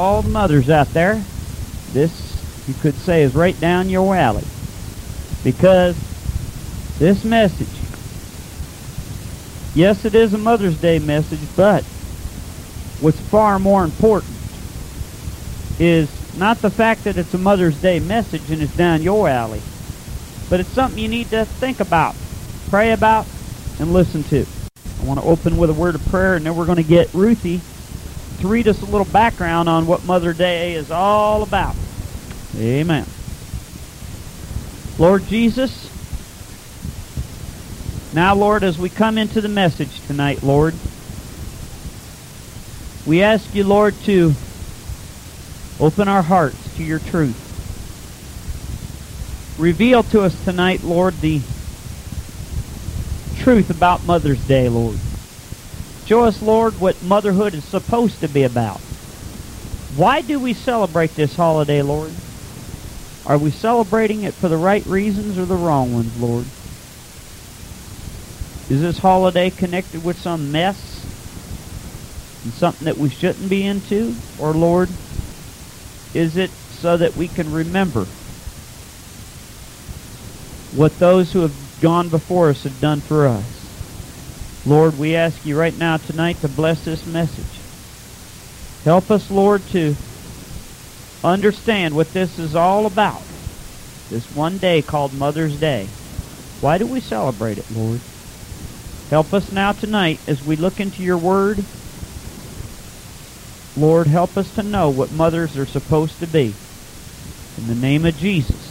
all the mothers out there, this, you could say, is right down your alley. Because this message, yes, it is a Mother's Day message, but what's far more important is not the fact that it's a Mother's Day message and it's down your alley, but it's something you need to think about, pray about, and listen to. I want to open with a word of prayer, and then we're going to get Ruthie to read us a little background on what Mother Day is all about. Amen. Lord Jesus, now, Lord, as we come into the message tonight, Lord, we ask you, Lord, to open our hearts to your truth. Reveal to us tonight, Lord, the truth about Mother's Day, Lord. Show us, Lord, what motherhood is supposed to be about. Why do we celebrate this holiday, Lord? Are we celebrating it for the right reasons or the wrong ones, Lord? Is this holiday connected with some mess and something that we shouldn't be into? Or, Lord, is it so that we can remember what those who have gone before us have done for us? Lord, we ask you right now tonight to bless this message. Help us, Lord, to understand what this is all about. This one day called Mother's Day. Why do we celebrate it, Lord? Help us now tonight as we look into your word. Lord, help us to know what mothers are supposed to be. In the name of Jesus.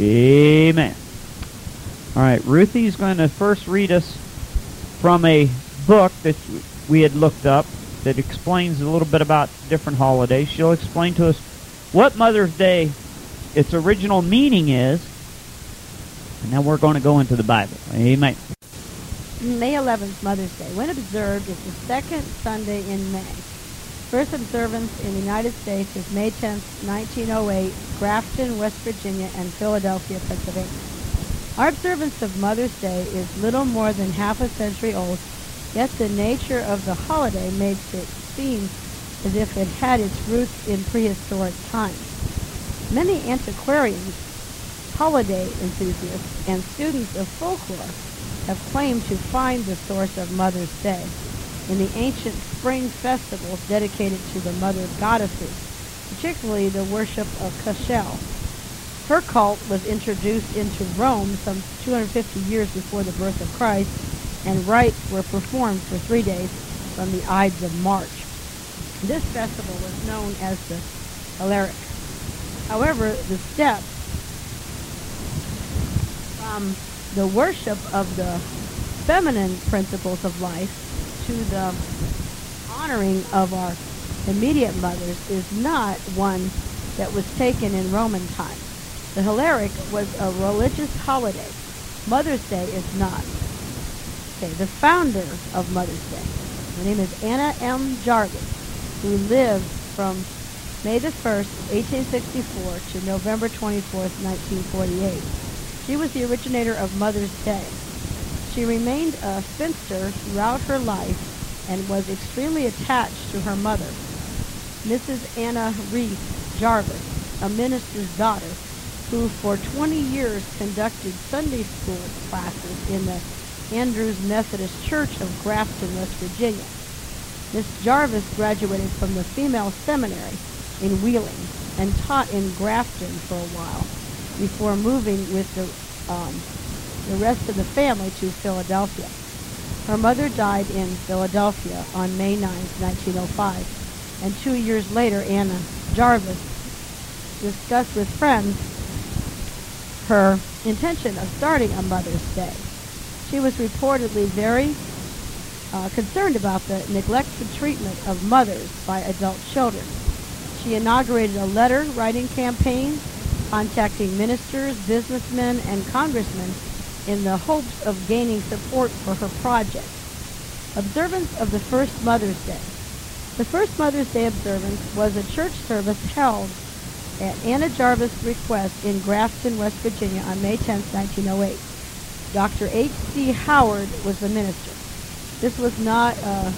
Amen. All right, Ruthie's going to first read us from a book that we had looked up that explains a little bit about different holidays. She'll explain to us what Mother's Day, its original meaning is, and then we're going to go into the Bible. Amen. May 11th, Mother's Day. When observed is the second Sunday in May. First observance in the United States is May 10, 1908, Grafton, West Virginia, and Philadelphia, Pennsylvania. Our observance of Mother's Day is little more than half a century old, yet the nature of the holiday makes it seem as if it had its roots in prehistoric times. Many antiquarians, holiday enthusiasts, and students of folklore have claimed to find the source of Mother's Day in the ancient spring festivals dedicated to the mother goddesses, particularly the worship of Cashel. Her cult was introduced into Rome some 250 years before the birth of Christ, and rites were performed for three days from the Ides of March. This festival was known as the Hilaria. However, the steps from the worship of the feminine principles of life to the honoring of our immediate mothers is not one that was taken in Roman times. The Hilaria was a religious holiday. Mother's Day is not. Okay, the founder of Mother's Day. Her name is Anna M. Jarvis, who lived from May the 1st, 1864 to November 24th, 1948. She was the originator of Mother's Day. She remained a spinster throughout her life and was extremely attached to her mother, Mrs. Anna Reese Jarvis, a minister's daughter, who for 20 years conducted Sunday school classes in the Andrews Methodist Church of Grafton, West Virginia. Miss Jarvis graduated from the female seminary in Wheeling and taught in Grafton for a while before moving with the, um, the rest of the family to Philadelphia. Her mother died in Philadelphia on May 9, 1905, and two years later, Anna Jarvis discussed with friends her intention of starting a Mother's Day. She was reportedly very uh, concerned about the neglectful treatment of mothers by adult children. She inaugurated a letter writing campaign contacting ministers, businessmen, and congressmen in the hopes of gaining support for her project. Observance of the first Mother's Day. The first Mother's Day observance was a church service held at Anna Jarvis' request in Grafton, West Virginia on May 10, 1908. Dr. H.C. Howard was the minister. This was not a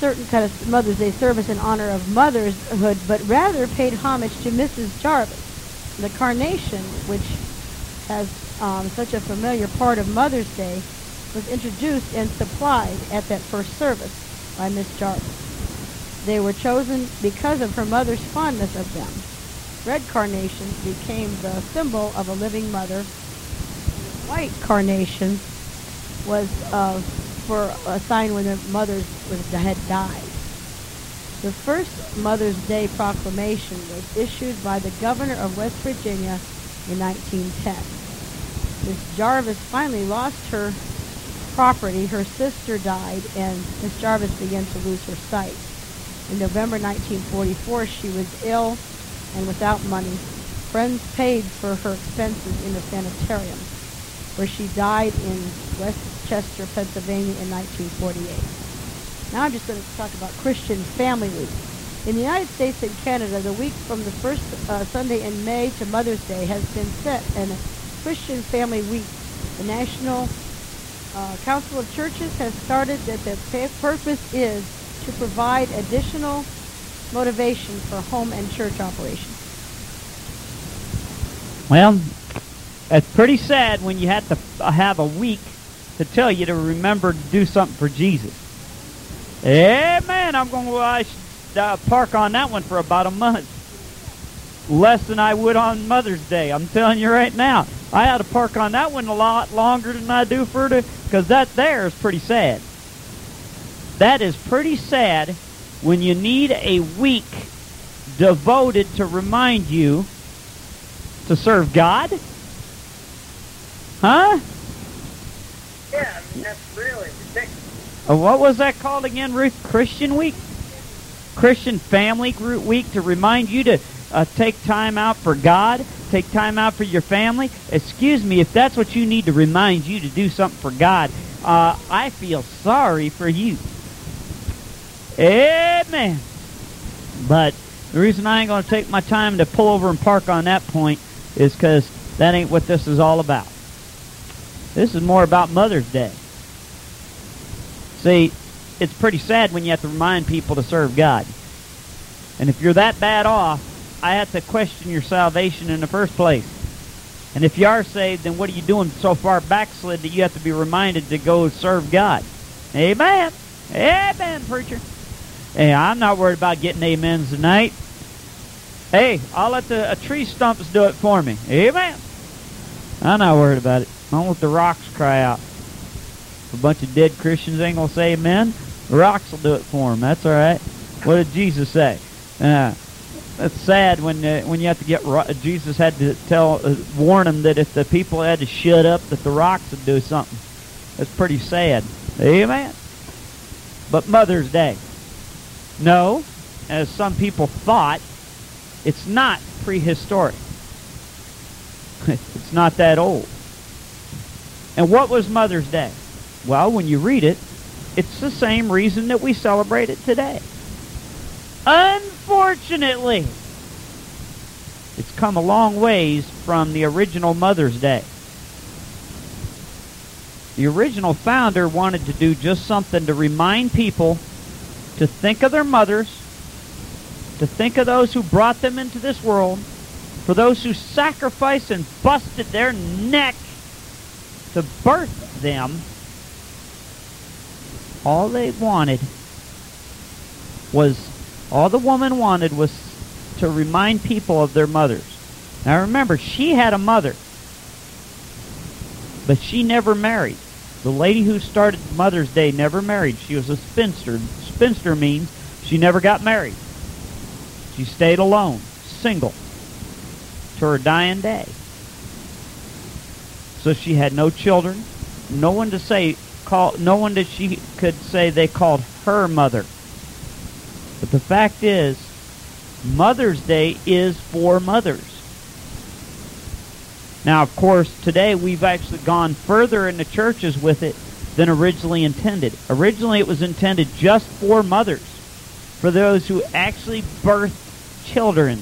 certain kind of Mother's Day service in honor of motherhood, but rather paid homage to Mrs. Jarvis. The carnation, which has um, such a familiar part of Mother's Day, was introduced and supplied at that first service by Miss Jarvis. They were chosen because of her mother's fondness of them. Red carnation became the symbol of a living mother. White carnation was uh, for a sign when the mother had died. The first Mother's Day proclamation was issued by the governor of West Virginia in 1910. Miss Jarvis finally lost her property. Her sister died, and Miss Jarvis began to lose her sight. In November 1944, she was ill and without money. Friends paid for her expenses in a sanitarium, where she died in West Chester, Pennsylvania in 1948. Now I'm just going to talk about Christian Family Week. In the United States and Canada, the week from the first uh, Sunday in May to Mother's Day has been set in Christian Family Week. The National uh, Council of Churches has started that the purpose is to provide additional motivation for home and church operations. Well, it's pretty sad when you have to have a week to tell you to remember to do something for Jesus. Man, I'm going to uh, park on that one for about a month. Less than I would on Mother's Day. I'm telling you right now. I had to park on that one a lot longer than I do for the, because that there is pretty sad. That is pretty sad when you need a week devoted to remind you to serve God? Huh? Yeah, I mean, that's really ridiculous. Uh, what was that called again, Ruth? Christian Week? Christian Family Group Week to remind you to uh, take time out for God, take time out for your family. Excuse me, if that's what you need to remind you to do something for God, uh, I feel sorry for you. Amen. But the reason I ain't going to take my time to pull over and park on that point is because that ain't what this is all about. This is more about Mother's Day. See, it's pretty sad when you have to remind people to serve God. And if you're that bad off, I have to question your salvation in the first place. And if you are saved, then what are you doing so far backslid that you have to be reminded to go serve God? Amen. Amen, preacher. Hey, I'm not worried about getting amens tonight. Hey, I'll let the tree stumps do it for me. Amen. I'm not worried about it. I'll let the rocks cry out. A bunch of dead Christians ain't to say amen, the rocks will do it for them. That's all right. What did Jesus say? Uh, it's sad when uh, when you have to get Jesus had to tell uh, warn them that if the people had to shut up, that the rocks would do something. That's pretty sad. Amen. But Mother's Day. No, as some people thought, it's not prehistoric. it's not that old. And what was Mother's Day? Well, when you read it, it's the same reason that we celebrate it today. Unfortunately, it's come a long ways from the original Mother's Day. The original founder wanted to do just something to remind people to think of their mothers, to think of those who brought them into this world, for those who sacrificed and busted their neck to birth them. All they wanted was, all the woman wanted was to remind people of their mothers. Now remember, she had a mother, but she never married. The lady who started Mother's Day never married. She was a spinster. Spinster means she never got married. She stayed alone, single, to her dying day. So she had no children, no one to say call, no one that she could say they called her mother. But the fact is, Mother's Day is for mothers. Now, of course, today we've actually gone further in the churches with it than originally intended. Originally, it was intended just for mothers, for those who actually birth children.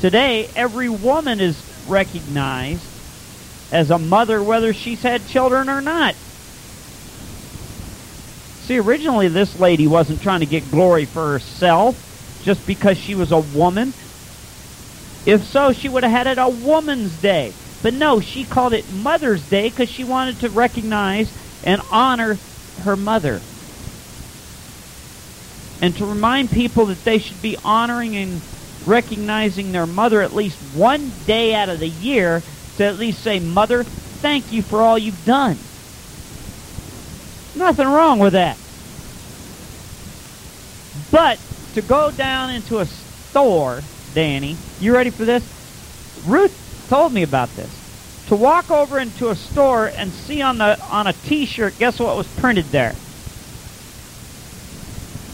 Today, every woman is recognized as a mother whether she's had children or not. See, originally this lady wasn't trying to get glory for herself just because she was a woman. If so, she would have had it a woman's day. But no, she called it Mother's Day because she wanted to recognize and honor her mother. And to remind people that they should be honoring and recognizing their mother at least one day out of the year to at least say, Mother, thank you for all you've done. Nothing wrong with that. But to go down into a store, Danny, you ready for this? Ruth told me about this. To walk over into a store and see on the on a t-shirt, guess what was printed there?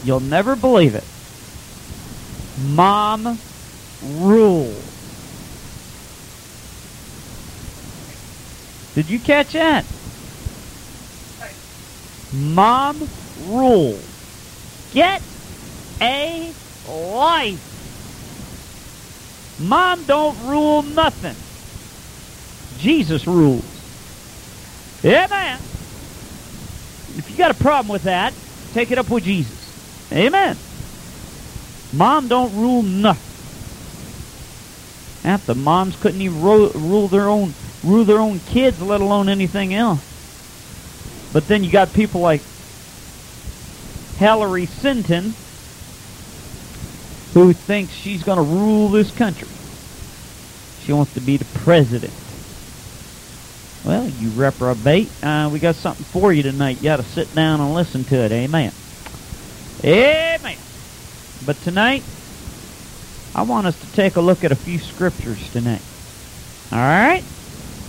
You'll never believe it. Mom rules. Did you catch that? Mom rules. Get a life. Mom don't rule nothing. Jesus rules. Amen. If you got a problem with that, take it up with Jesus. Amen. Mom don't rule nothing. Half the moms couldn't even ro- rule their own rule their own kids, let alone anything else. But then you got people like Hillary Clinton, who thinks she's going to rule this country. She wants to be the president. Well, you reprobate. Uh, we got something for you tonight. You got to sit down and listen to it. Amen. Amen. But tonight, I want us to take a look at a few scriptures tonight. All right?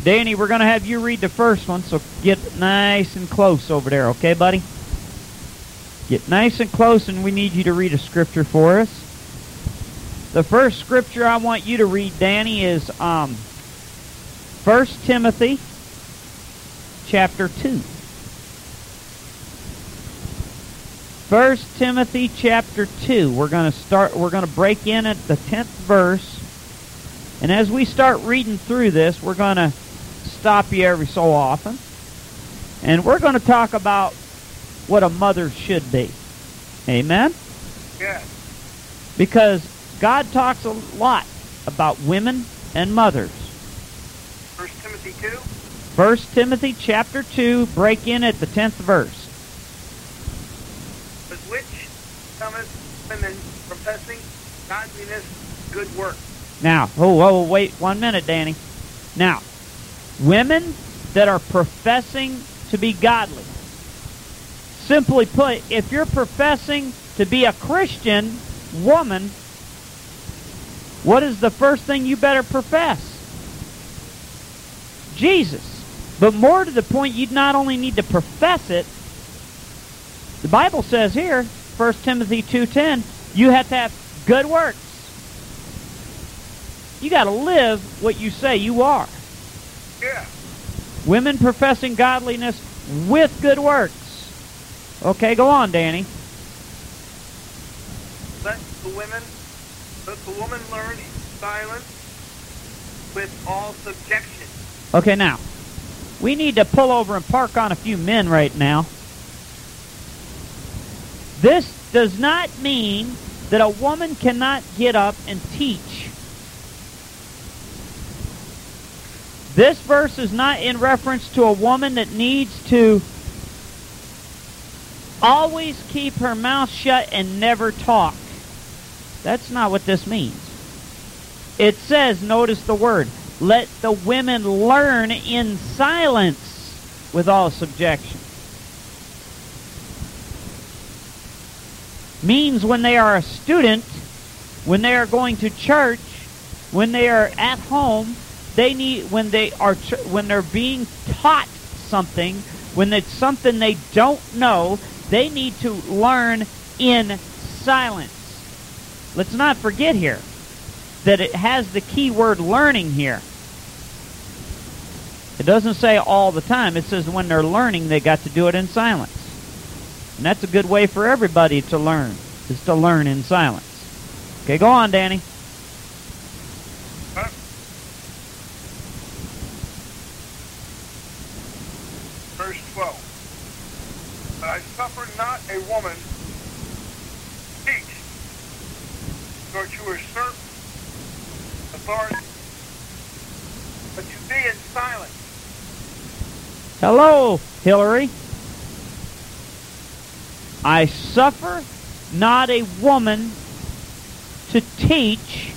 Danny, we're going to have you read the first one, so get nice and close over there, okay, buddy? Get nice and close, and we need you to read a scripture for us. The first scripture I want you to read, Danny, is um, 1 Timothy chapter 2. 1 Timothy chapter 2. We're going to start we're going to break in at the 10th verse. And as we start reading through this, we're going to stop you every so often. And we're going to talk about what a mother should be. Amen? Yeah. Because God talks a lot about women and mothers. First Timothy 2. 1 Timothy chapter 2, break in at the 10th verse. But which cometh women professing godliness, good work. Now, oh, oh, wait one minute, Danny. Now, women that are professing to be godly. Simply put, if you're professing to be a Christian woman, what is the first thing you better profess? Jesus. But more to the point, you'd not only need to profess it, the Bible says here, 1 Timothy 2.10, you have to have good works. You got to live what you say you are. Yeah. Women professing godliness with good works. Okay, go on, Danny. Let the women, let the woman learn in silence with all subjection. Okay, now, we need to pull over and park on a few men right now. This does not mean that a woman cannot get up and teach. This verse is not in reference to a woman that needs to always keep her mouth shut and never talk. That's not what this means. It says, notice the word, let the women learn in silence with all subjection. Means when they are a student, when they are going to church, when they are at home, they need when they are when they're being taught something, when it's something they don't know, they need to learn in silence. Let's not forget here that it has the key word learning here. It doesn't say all the time. It says when they're learning, they got to do it in silence. And that's a good way for everybody to learn, is to learn in silence. Okay, go on, Danny. Verse 12. But I suffer not a woman teach, nor to usurp authority, but to be in silence. Hello, Hillary. I suffer not a woman to teach,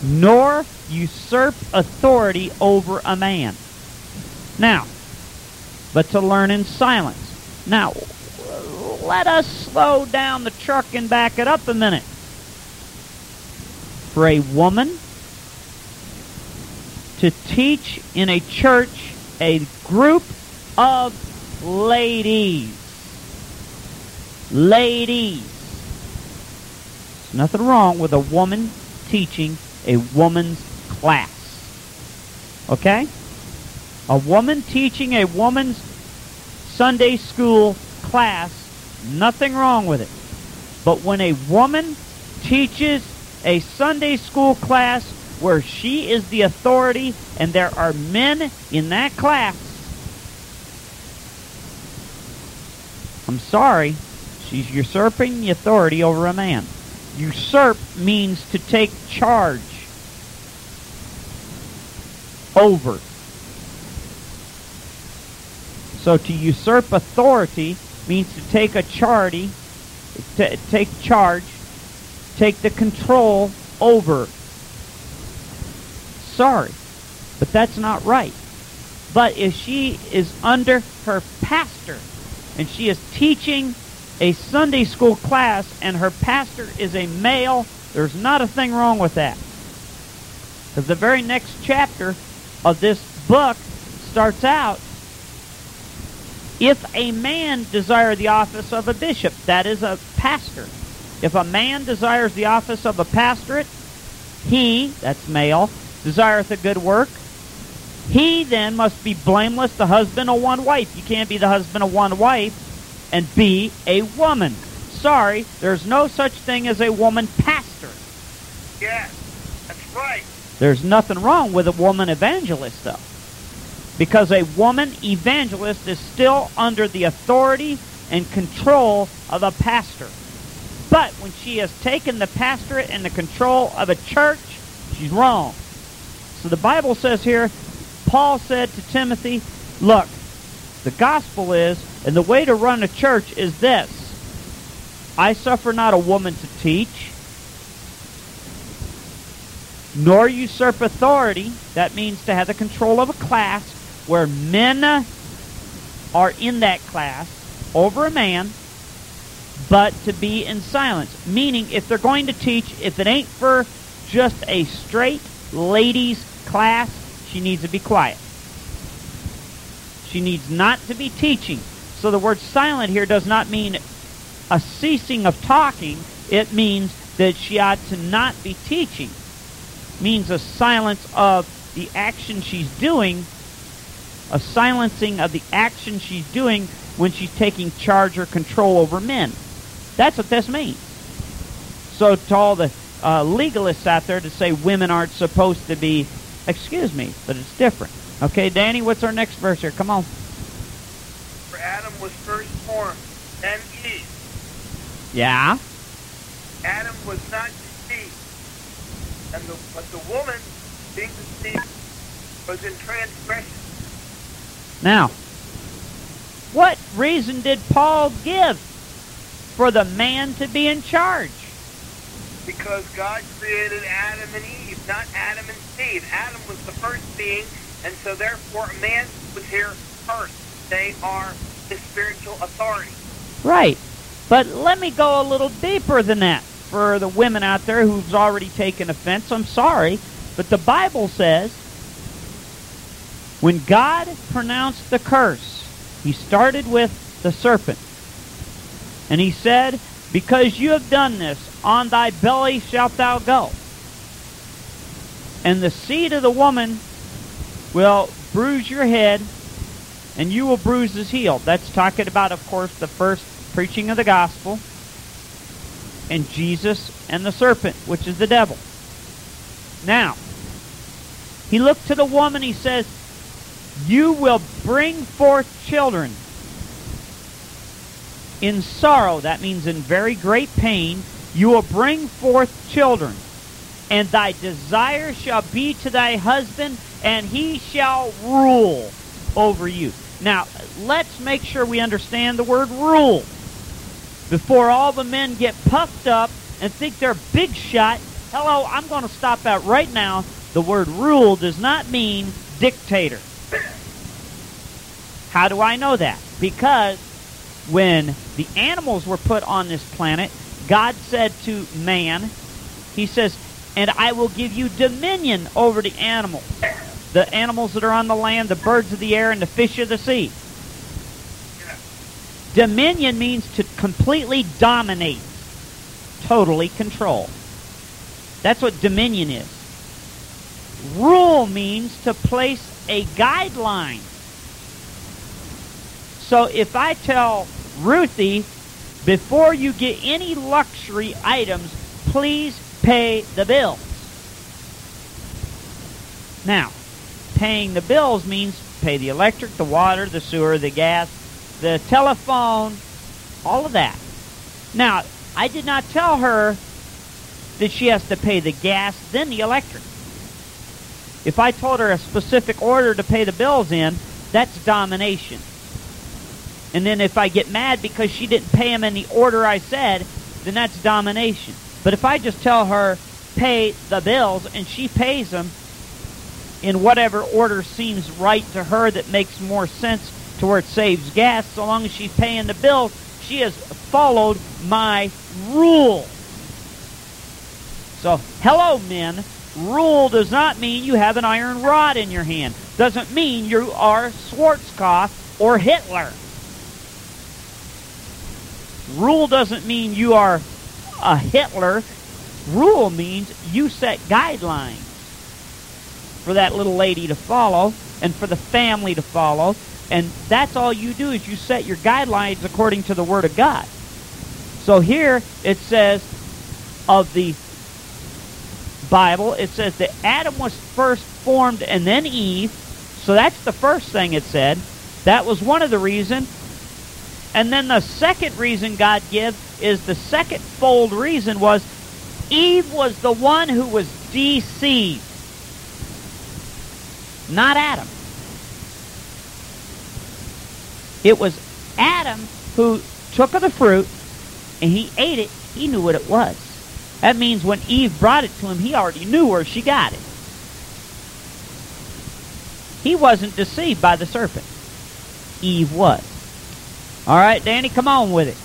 nor usurp authority over a man. Now, but to learn in silence. Now, let us slow down the truck and back it up a minute. For a woman to teach in a church a group of ladies. Ladies. There's nothing wrong with a woman teaching a woman's class. Okay? A woman teaching a woman's Sunday school class, nothing wrong with it. But when a woman teaches a Sunday school class where she is the authority and there are men in that class, I'm sorry, she's usurping the authority over a man. Usurp means to take charge over. So to usurp authority means to take a charity, to take charge, take the control over. Sorry, but that's not right. But if she is under her pastor and she is teaching a Sunday school class and her pastor is a male, there's not a thing wrong with that. Because the very next chapter of this book starts out if a man desire the office of a bishop, that is a pastor. If a man desires the office of a pastorate, he, that's male, desireth a good work. He then must be blameless, the husband of one wife. You can't be the husband of one wife and be a woman. Sorry, there's no such thing as a woman pastor. Yes, that's right. There's nothing wrong with a woman evangelist, though. Because a woman evangelist is still under the authority and control of a pastor. But when she has taken the pastorate and the control of a church, she's wrong. So the Bible says here, Paul said to Timothy, Look, the gospel is, and the way to run a church is this I suffer not a woman to teach, nor usurp authority. That means to have the control of a class where men are in that class over a man, but to be in silence. Meaning, if they're going to teach, if it ain't for just a straight ladies class, she needs to be quiet. She needs not to be teaching. So the word silent here does not mean a ceasing of talking. It means that she ought to not be teaching. It means a silence of the action she's doing, a silencing of the action she's doing when she's taking charge or control over men. That's what this means. So to all the uh, legalists out there to say women aren't supposed to be, excuse me, but it's different. Okay, Danny, what's our next verse here? Come on. For Adam was first formed, then Eve. Yeah. Adam was not deceived, and the, but the woman, being deceived, was in transgression. Now, what reason did Paul give for the man to be in charge? Because God created Adam and Eve, not Adam and Steve. Adam was the first being, and so therefore a man was here first. They are the spiritual authority. Right. But let me go a little deeper than that for the women out there who've already taken offense. I'm sorry, but the Bible says when God pronounced the curse, he started with the serpent. And he said, Because you have done this, on thy belly shalt thou go. And the seed of the woman will bruise your head, and you will bruise his heel. That's talking about, of course, the first preaching of the gospel, and Jesus and the serpent, which is the devil. Now, he looked to the woman, he says, You will bring forth children, in sorrow, that means in very great pain, you will bring forth children. And thy desire shall be to thy husband, and he shall rule over you. Now, let's make sure we understand the word rule before all the men get puffed up and think they're big shot. Hello, I'm going to stop out right now. The word rule does not mean dictator. How do I know that? Because when the animals were put on this planet, God said to man, He says, and I will give you dominion over the animals. The animals that are on the land, the birds of the air, and the fish of the sea. Dominion means to completely dominate, totally control. That's what dominion is. Rule means to place a guideline. So if I tell Ruthie, before you get any luxury items, please pay the bills. Now, paying the bills means pay the electric, the water, the sewer, the gas, the telephone, all of that. Now, I did not tell her that she has to pay the gas, then the electric. If I told her a specific order to pay the bills in, that's domination. And then if I get mad because she didn't pay them in the order I said, then that's domination. But if I just tell her, pay the bills, and she pays them in whatever order seems right to her that makes more sense to where it saves gas, so long as she's paying the bill, she has followed my rule. So, hello, men. Rule does not mean you have an iron rod in your hand. Doesn't mean you are Schwarzkopf or Hitler. Rule doesn't mean you are a Hitler. Rule means you set guidelines for that little lady to follow and for the family to follow. And that's all you do is you set your guidelines according to the Word of God. So here it says of the Bible, it says that Adam was first formed and then Eve. So that's the first thing it said. That was one of the reasons. And then the second reason God gives is the second fold reason was Eve was the one who was deceived, not Adam. It was Adam who took of the fruit and he ate it. He knew what it was. That means when Eve brought it to him, he already knew where she got it. He wasn't deceived by the serpent. Eve was. All right, Danny, come on with it.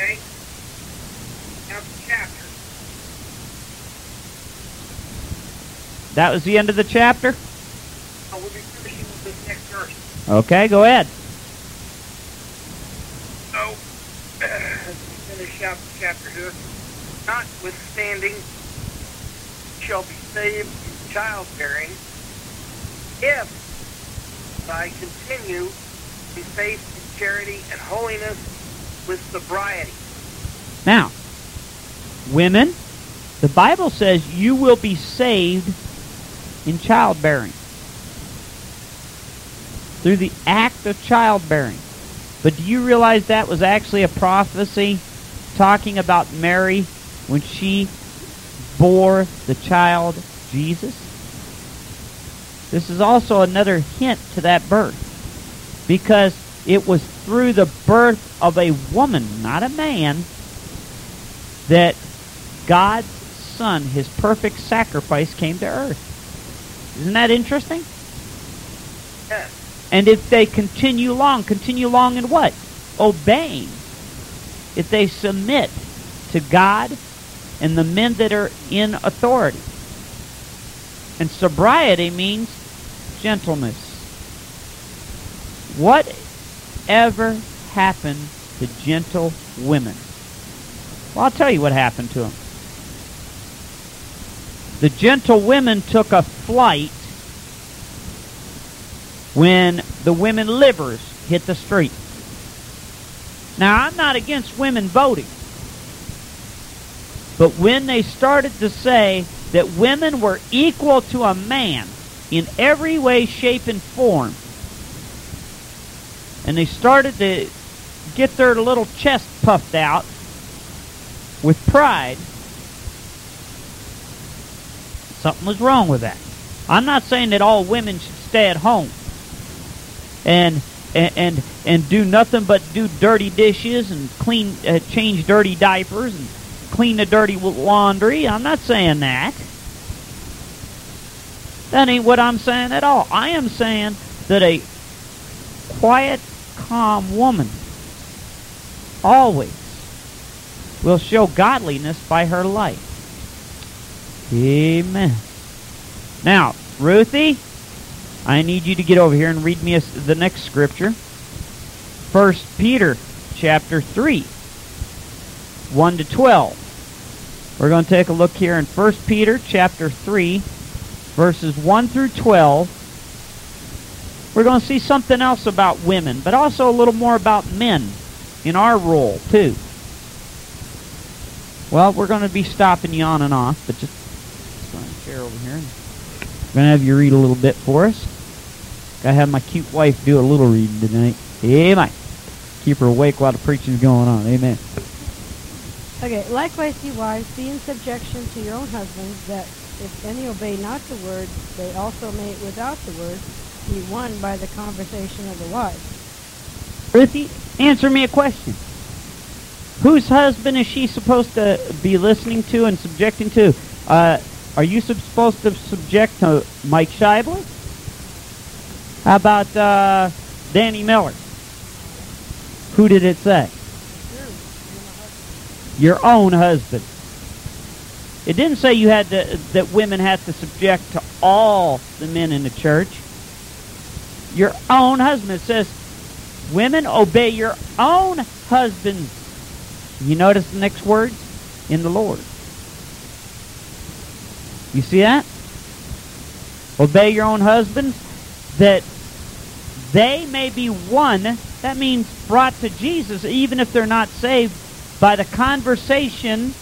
Okay? Now the chapter. That was the end of the chapter? I will be finishing with this next verse. Okay, go ahead. So, finish out the chapter here. Notwithstanding, shall be saved in childbearing if I continue in faith and charity and holiness with sobriety. Now, women, the Bible says you will be saved in childbearing through the act of childbearing. But do you realize that was actually a prophecy talking about Mary when she bore the child Jesus? This is also another hint to that birth because it was through the birth of a woman, not a man, that God's Son, his perfect sacrifice, came to earth. Isn't that interesting? Yes. And if they continue long, continue long in what? Obeying. If they submit to God and the men that are in authority. And sobriety means gentleness. Whatever happened to gentle women? Well, I'll tell you what happened to them. The gentle women took a flight when the women livers hit the street. Now, I'm not against women voting. But when they started to say that women were equal to a man in every way, shape, and form, and they started to get their little chest puffed out with pride, something was wrong with that. I'm not saying that all women should stay at home and and and, and do nothing but do dirty dishes and clean, uh, change dirty diapers and clean the dirty laundry. I'm not saying that. That ain't what I'm saying at all. I am saying that a quiet, calm woman always will show godliness by her life. Amen. Now, Ruthie, I need you to get over here and read me a, the next scripture. First Peter chapter 3, 1 to 12. We're going to take a look here in First Peter chapter 3, verses 1 through 12. We're going to see something else about women, but also a little more about men in our role, too. Well, we're going to be stopping you on and off, but just, going to share over here. I'm going to have you read a little bit for us. Got to have my cute wife do a little reading tonight. Amen. Keep her awake while the preaching's going on. Amen. Okay, likewise, ye wives, be in subjection to your own husbands, that if any obey not the word, they also may without the word be won by the conversation of the wife. Ruthie, answer me a question. Whose husband is she supposed to be listening to and subjecting to? Uh, are you supposed to subject to Mike Scheibler? How about uh, Danny Miller? Who did it say? Your own husband. It didn't say you had to, that women had to subject to all the men in the church. Your own husband. It says, women obey your own husbands. You notice the next words? In the Lord. You see that? Obey your own husbands that they may be won. That means brought to Jesus, even if they're not saved, by the conversation.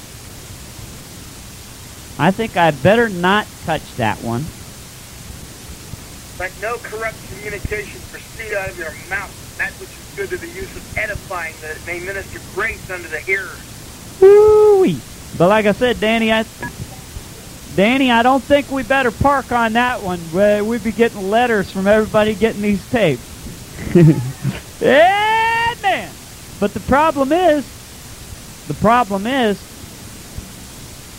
I think I better not touch that one. Let no corrupt communication proceed out of your mouth, that which is good to the use of edifying, that it may minister grace unto the hearers. Woo-wee. But like I said, Danny, I, Danny, I don't think we better park on that one. Uh, We'd be getting letters from everybody getting these tapes. Amen. But the problem is, the problem is,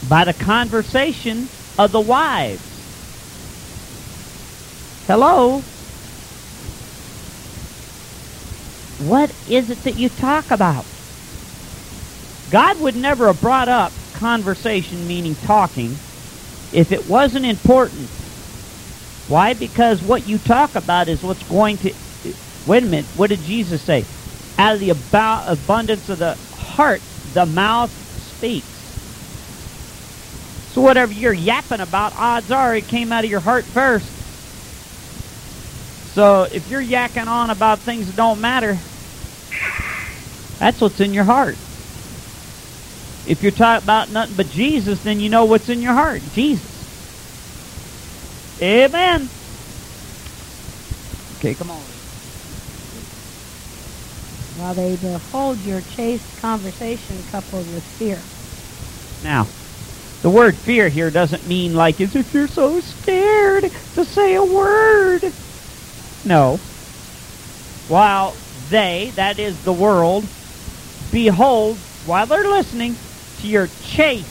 by the conversation of the wives. Hello? What is it that you talk about? God would never have brought up conversation, meaning talking, if it wasn't important. Why? Because what you talk about is what's going to. Wait a minute. What did Jesus say? Out of the about abundance of the heart, the mouth speaks. So whatever you're yapping about, odds are it came out of your heart first. So if you're yakking on about things that don't matter, that's what's in your heart. If you're talking about nothing but Jesus, then you know what's in your heart. Jesus. Amen. Okay, come on. While they behold your chaste conversation coupled with fear. Now, the word fear here doesn't mean like as if you're so scared to say a word. No. While they, that is the world, behold, while they're listening to your chase,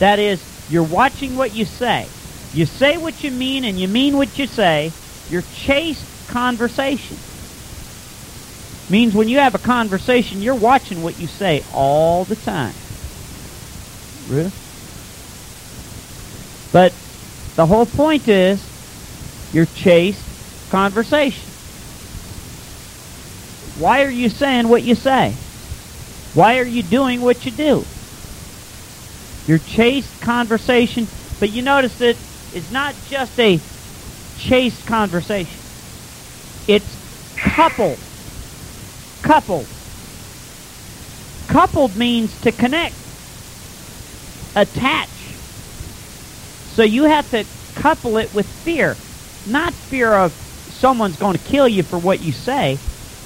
that is, you're watching what you say. You say what you mean and you mean what you say. Your chaste conversation means when you have a conversation, you're watching what you say all the time. Really? But the whole point is your chaste conversation. Why are you saying what you say? Why are you doing what you do? Your chaste conversation, but you notice that it's not just a chaste conversation. It's coupled. Coupled. Coupled means to connect attach. So you have to couple it with fear. Not fear of someone's going to kill you for what you say,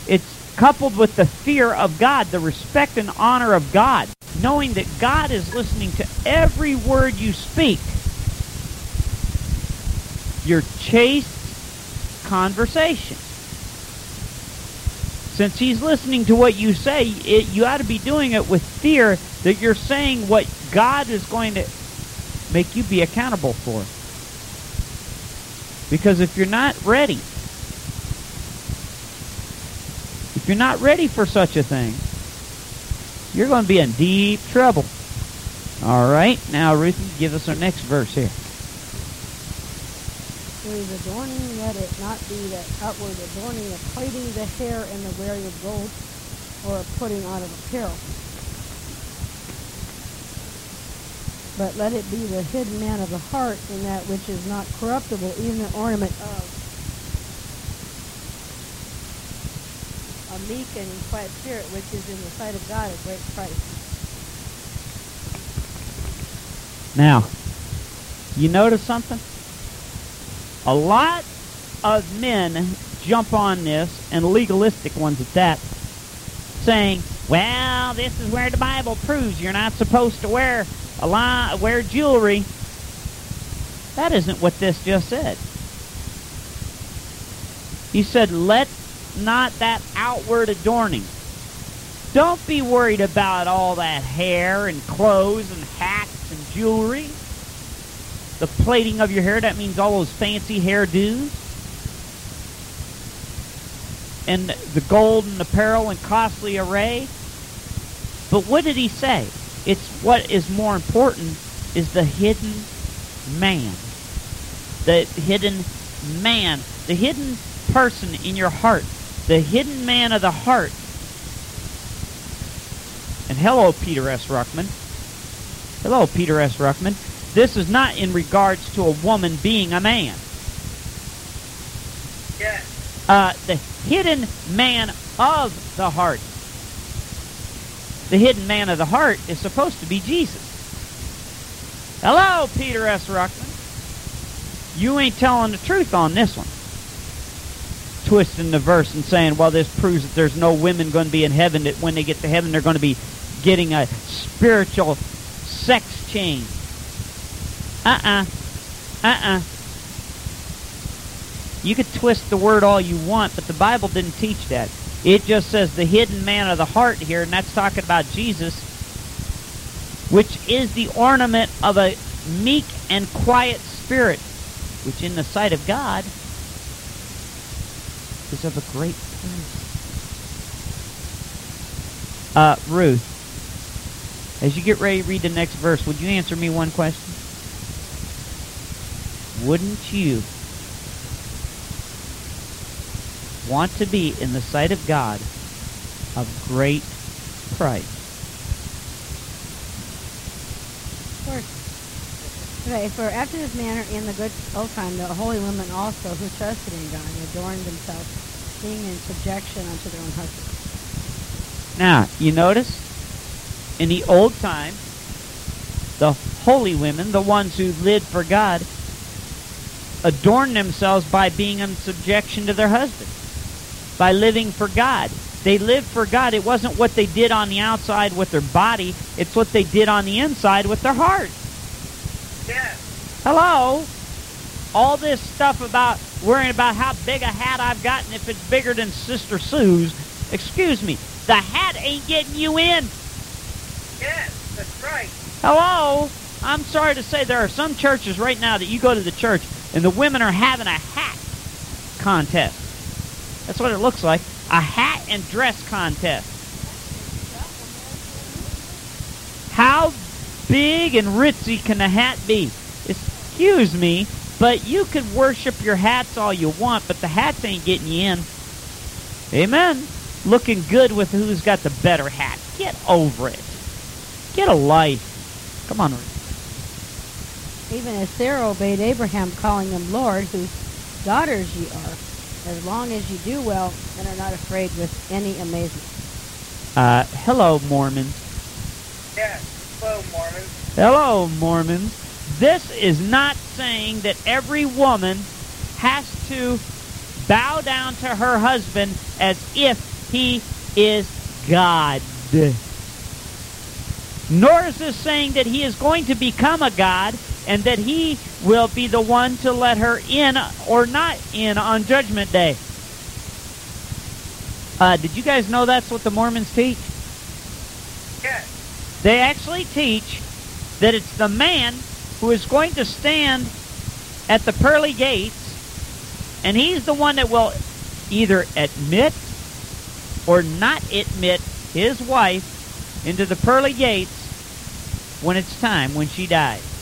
it's coupled with the fear of God, the respect and honor of God, knowing that God is listening to every word you speak. Your chaste conversation. Since he's listening to what you say, it, you ought to be doing it with fear that you're saying what God is going to make you be accountable for. Because if you're not ready, if you're not ready for such a thing, you're going to be in deep trouble. All right, now Ruthie, give us our next verse here. There is adorning, let it not be that outward adorning of plaiting the hair and the wearing of gold, or of putting on of apparel. But let it be the hidden man of the heart in that which is not corruptible, even the ornament of a meek and quiet spirit, which is in the sight of God a great price. Now, you notice something? A lot of men jump on this, and legalistic ones at that, saying, well, this is where the Bible proves you're not supposed to wear a lot, wear jewelry. That isn't what this just said. He said, let not that outward adorning. Don't be worried about all that hair and clothes and hats and jewelry. The plaiting of your hair, that means all those fancy hairdos. And the gold and apparel and costly array. But what did he say? It's what is more important is the hidden man. The hidden man. The hidden person in your heart. The hidden man of the heart. And hello, Peter S. Ruckman. Hello, Peter S. Ruckman. This is not in regards to a woman being a man. Yes. Uh, the hidden man of the heart. The hidden man of the heart is supposed to be Jesus. Hello, Peter S. Ruckman. You ain't telling the truth on this one. Twisting the verse and saying, well, this proves that there's no women going to be in heaven, that when they get to heaven, they're going to be getting a spiritual sex change. Uh-uh. Uh-uh. You could twist the word all you want, but the Bible didn't teach that. It just says the hidden man of the heart here, and that's talking about Jesus, which is the ornament of a meek and quiet spirit, which in the sight of God is of a great price. Uh, Ruth, as you get ready to read the next verse, would you answer me one question? Wouldn't you want to be in the sight of God of great price? Okay, for after this manner in the good old time, the holy women also who trusted in God and adorned themselves, being in subjection unto their own husbands. Now, you notice in the old time, the holy women, the ones who lived for God, adorned themselves by being in subjection to their husbands, by living for God. They lived for God. It wasn't what they did on the outside with their body, it's what they did on the inside with their heart. Yes. Hello? All this stuff about worrying about how big a hat I've gotten if it's bigger than Sister Sue's, excuse me, the hat ain't getting you in. Yes. That's right. Hello? I'm sorry to say there are some churches right now that you go to the church and the women are having a hat contest. That's what it looks like. A hat and dress contest. How big and ritzy can the hat be? Excuse me, but you can worship your hats all you want, but the hats ain't getting you in. Amen. Looking good with who's got the better hat. Get over it. Get a life. Come on. Even as Sarah obeyed Abraham, calling him Lord, whose daughters ye are, as long as you do well and are not afraid with any amazement. Uh, hello, Mormons. Yes. Hello, Mormons. Hello, Mormons. This is not saying that every woman has to bow down to her husband as if he is God. Nor is this saying that he is going to become a God and that he will be the one to let her in or not in on Judgment Day. Uh, did you guys know that's what the Mormons teach? Yes. They actually teach that it's the man who is going to stand at the pearly gates, and he's the one that will either admit or not admit his wife into the pearly gates when it's time, when she dies.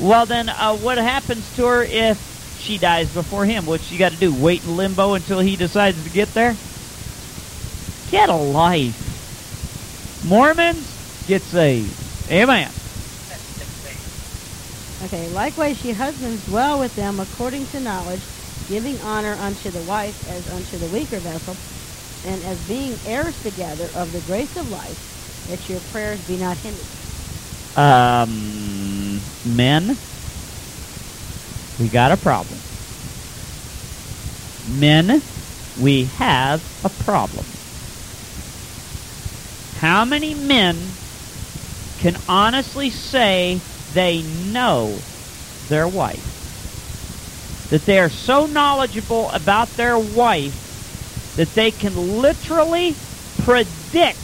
Well, then, uh, what happens to her if she dies before him? What's she got to do? Wait in limbo until he decides to get there? Get a life. Mormons, get saved. Amen. Okay, likewise she husbands dwell with them according to knowledge, giving honor unto the wife as unto the weaker vessel, and as being heirs together of the grace of life, that your prayers be not hindered. Um, men, we got a problem. Men, we have a problem. How many men can honestly say they know their wife? That they are so knowledgeable about their wife that they can literally predict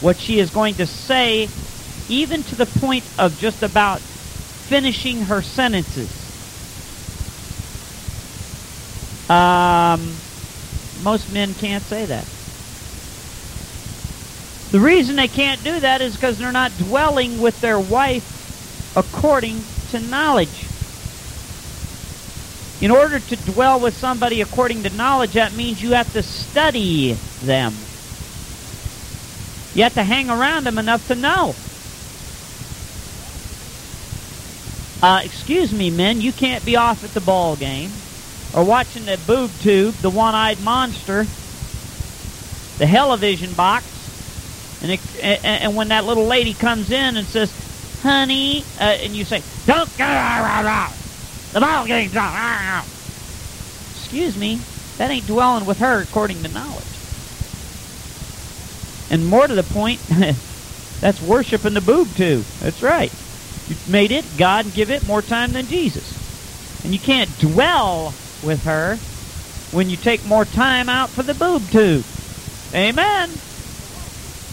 what she is going to say, even to the point of just about finishing her sentences. Um, most men can't say that. The reason they can't do that is because they're not dwelling with their wife according to knowledge. In order to dwell with somebody according to knowledge, that means you have to study them. You have to hang around them enough to know. Uh, excuse me, men, you can't be off at the ball game or watching the boob tube, the one-eyed monster, the television box, and it, and, and when that little lady comes in and says, "Honey," uh, and you say, "Don't go out, the ball game's on." Excuse me, that ain't dwelling with her according to knowledge. And more to the point, that's worshiping the boob tube. That's right. You made it God give it more time than Jesus. And you can't dwell with her when you take more time out for the boob tube. Amen.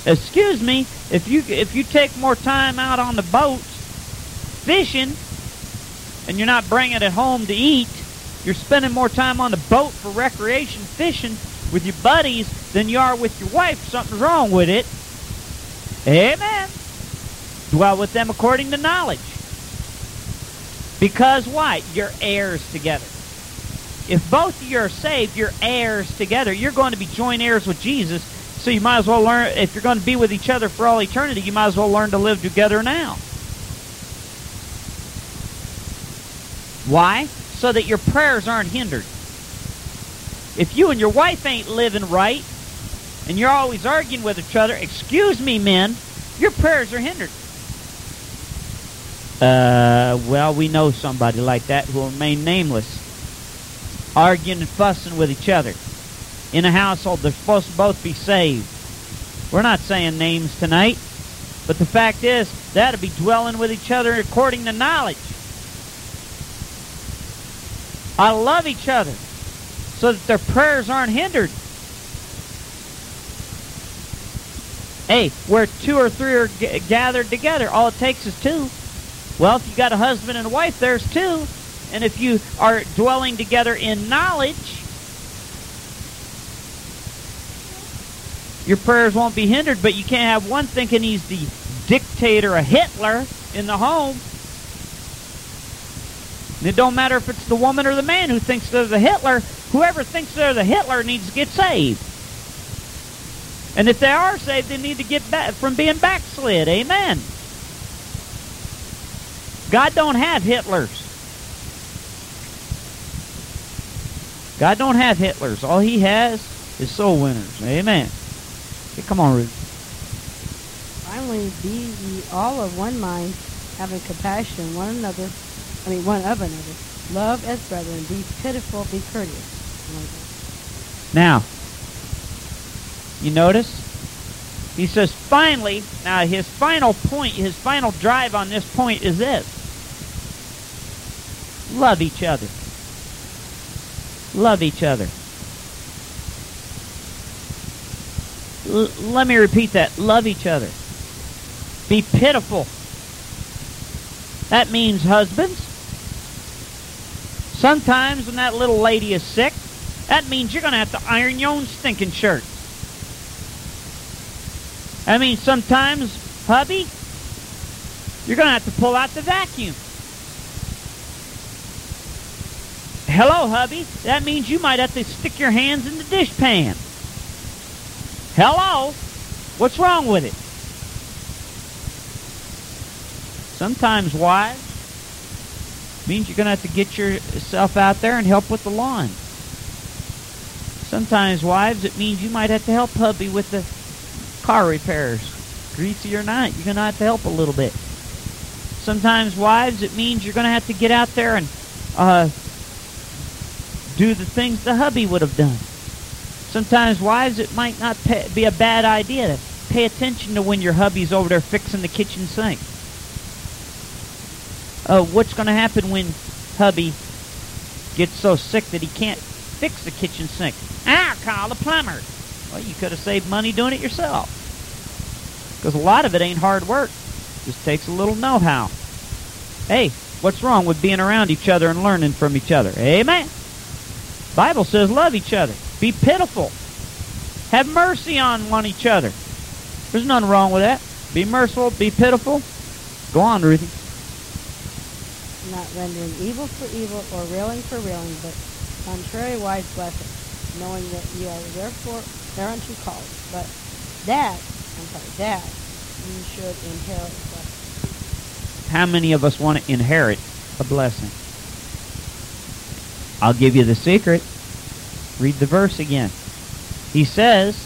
Excuse me, if you if you take more time out on the boat fishing and you're not bringing it home to eat, you're spending more time on the boat for recreation fishing with your buddies than you are with your wife. Something's wrong with it. Amen. Dwell with them according to knowledge. Because why? You're heirs together. If both of you are saved, you're heirs together. You're going to be joint heirs with Jesus. So you might as well learn, if you're going to be with each other for all eternity, you might as well learn to live together now. Why? So that your prayers aren't hindered. If you and your wife ain't living right, and you're always arguing with each other, excuse me, men, your prayers are hindered. Uh, well, we know somebody like that who will remain nameless, arguing and fussing with each other. In a household, they're supposed to both be saved. We're not saying names tonight, but the fact is, that'll be dwelling with each other according to knowledge. I love each other so that their prayers aren't hindered. Hey, where two or three are g- gathered together, all it takes is two. Well, if you got a husband and a wife, there's two. And if you are dwelling together in knowledge, your prayers won't be hindered, but you can't have one thinking he's the dictator, a Hitler in the home. And it don't matter if it's the woman or the man who thinks they're the Hitler. Whoever thinks they're the Hitler needs to get saved. And if they are saved, they need to get back from being backslid. Amen. God don't have Hitlers. God don't have Hitlers. All he has is soul winners. Amen. Okay, come on, Ruth. Finally, be ye all of one mind, having compassion one another, I mean one of another. Love as brethren, be pitiful, be courteous. Now, you notice? He says, finally, now his final point, his final drive on this point is this love each other. Love each other. L- let me repeat that. Love each other. Be pitiful. That means husbands. Sometimes when that little lady is sick, that means you're going to have to iron your own stinking shirt. I mean, sometimes, hubby, you're going to have to pull out the vacuum. Hello, hubby. That means you might have to stick your hands in the dishpan. Hello? What's wrong with it? Sometimes, wives, means you're going to have to get yourself out there and help with the lawn. Sometimes, wives, it means you might have to help hubby with the car repairs. Greasy or not, you're going to have to help a little bit. Sometimes, wives, it means you're going to have to get out there and uh, do the things the hubby would have done. Sometimes, wives, it might not pay, be a bad idea to pay attention to when your hubby's over there fixing the kitchen sink. Uh, what's going to happen when hubby gets so sick that he can't fix the kitchen sink? Ah, call the plumber. Well, you could have saved money doing it yourself. Because a lot of it ain't hard work. Just takes a little know-how. Hey, what's wrong with being around each other and learning from each other? Amen. Bible says love each other. Be pitiful. Have mercy on one each other. There's nothing wrong with that. Be merciful. Be pitiful. Go on, Ruthie. Not rendering evil for evil or railing for railing, but contrariwise blessing, knowing that you are therefore thereunto called. But that, I'm sorry, that you should inherit a blessing. How many of us want to inherit a blessing? I'll give you the secret. Read the verse again. He says,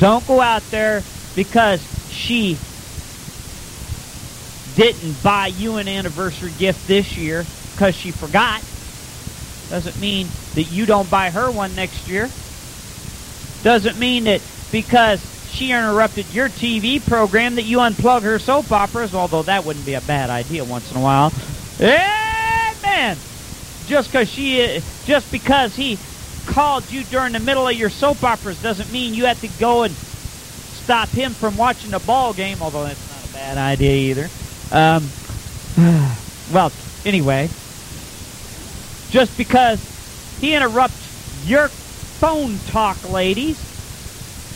Don't go out there because she didn't buy you an anniversary gift this year because she forgot. Doesn't mean that you don't buy her one next year. Doesn't mean that because she interrupted your TV program that you unplug her soap operas, although that wouldn't be a bad idea once in a while. Amen. Just because she, just because he called you during the middle of your soap operas doesn't mean you have to go and stop him from watching the ball game, although that's not a bad idea either. Um, well, anyway, just because he interrupts your phone talk, ladies,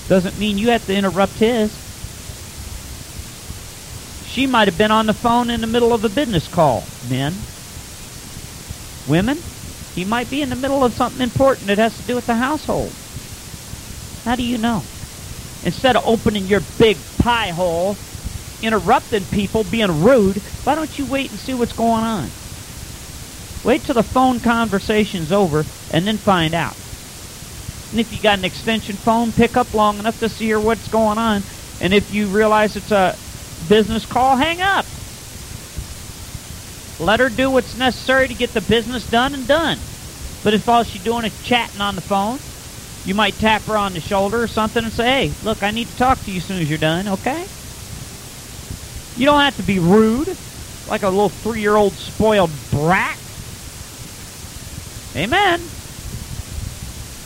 doesn't mean you have to interrupt his. She might have been on the phone in the middle of a business call, men. Women, he might be in the middle of something important that has to do with the household. How do you know? Instead of opening your big pie hole, interrupting people, being rude, why don't you wait and see what's going on? Wait till the phone conversation's over and then find out. And if you got an extension phone, pick up long enough to see what's going on. And if you realize it's a business call, hang up. Let her do what's necessary to get the business done and done. But if all she's doing is chatting on the phone, you might tap her on the shoulder or something and say, hey, look, I need to talk to you as soon as you're done, okay? You don't have to be rude, like a little three-year-old spoiled brat. Amen.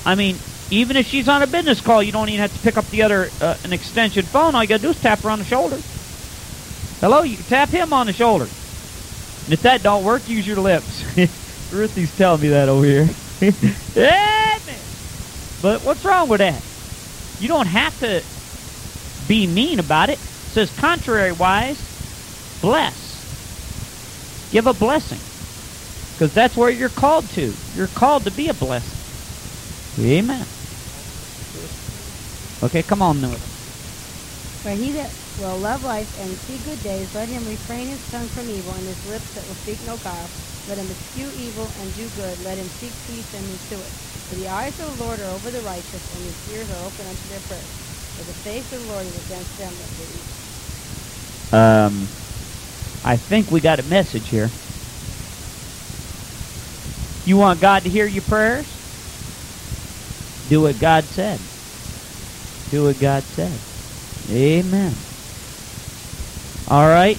I mean, even if she's on a business call, you don't even have to pick up the other uh, an extension phone. All you got to do is tap her on the shoulder. Hello, you can tap him on the shoulder. And if that don't work, use your lips. Ruthie's telling me that over here. Amen. But what's wrong with that? You don't have to be mean about it. It says contrary wise, bless. Give a blessing. Because that's where you're called to. You're called to be a blessing. Amen. Okay, come on, Noah. For he that will love life and see good days, let him refrain his tongue from evil and his lips that will speak no guile. Let him eschew evil and do good. Let him seek peace and pursue it. For the eyes of the Lord are over the righteous, and his ears are open unto their prayers. For the face of the Lord is against them that do evil. Um, I think we got a message here. You want God to hear your prayers? Do what God said. Do what God said. Amen. All right.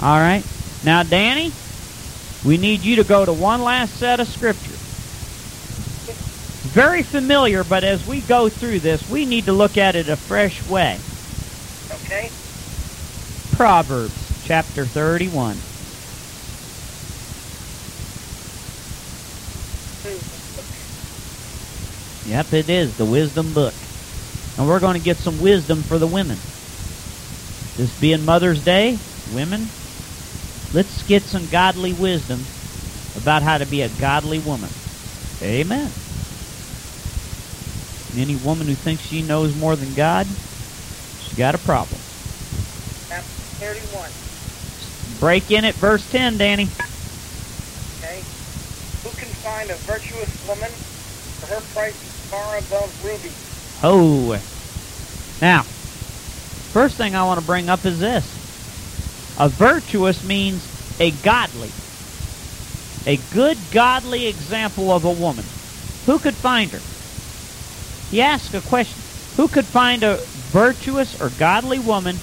All right. Now, Danny, we need you to go to one last set of scripture. Very familiar, but as we go through this, we need to look at it a fresh way. Okay? Proverbs chapter 31. Yep, it is the wisdom book. And we're going to get some wisdom for the women. This being Mother's Day, women, let's get some godly wisdom about how to be a godly woman. Amen. Any woman who thinks she knows more than God, she's got a problem. Chapter 31. Break in at verse 10, Danny. Okay? Who can find a virtuous woman? For her price is far above rubies. Oh. Now, first thing I want to bring up is this. A virtuous means a godly, a good godly example of a woman. Who could find her? He asked a question. Who could find a virtuous or godly woman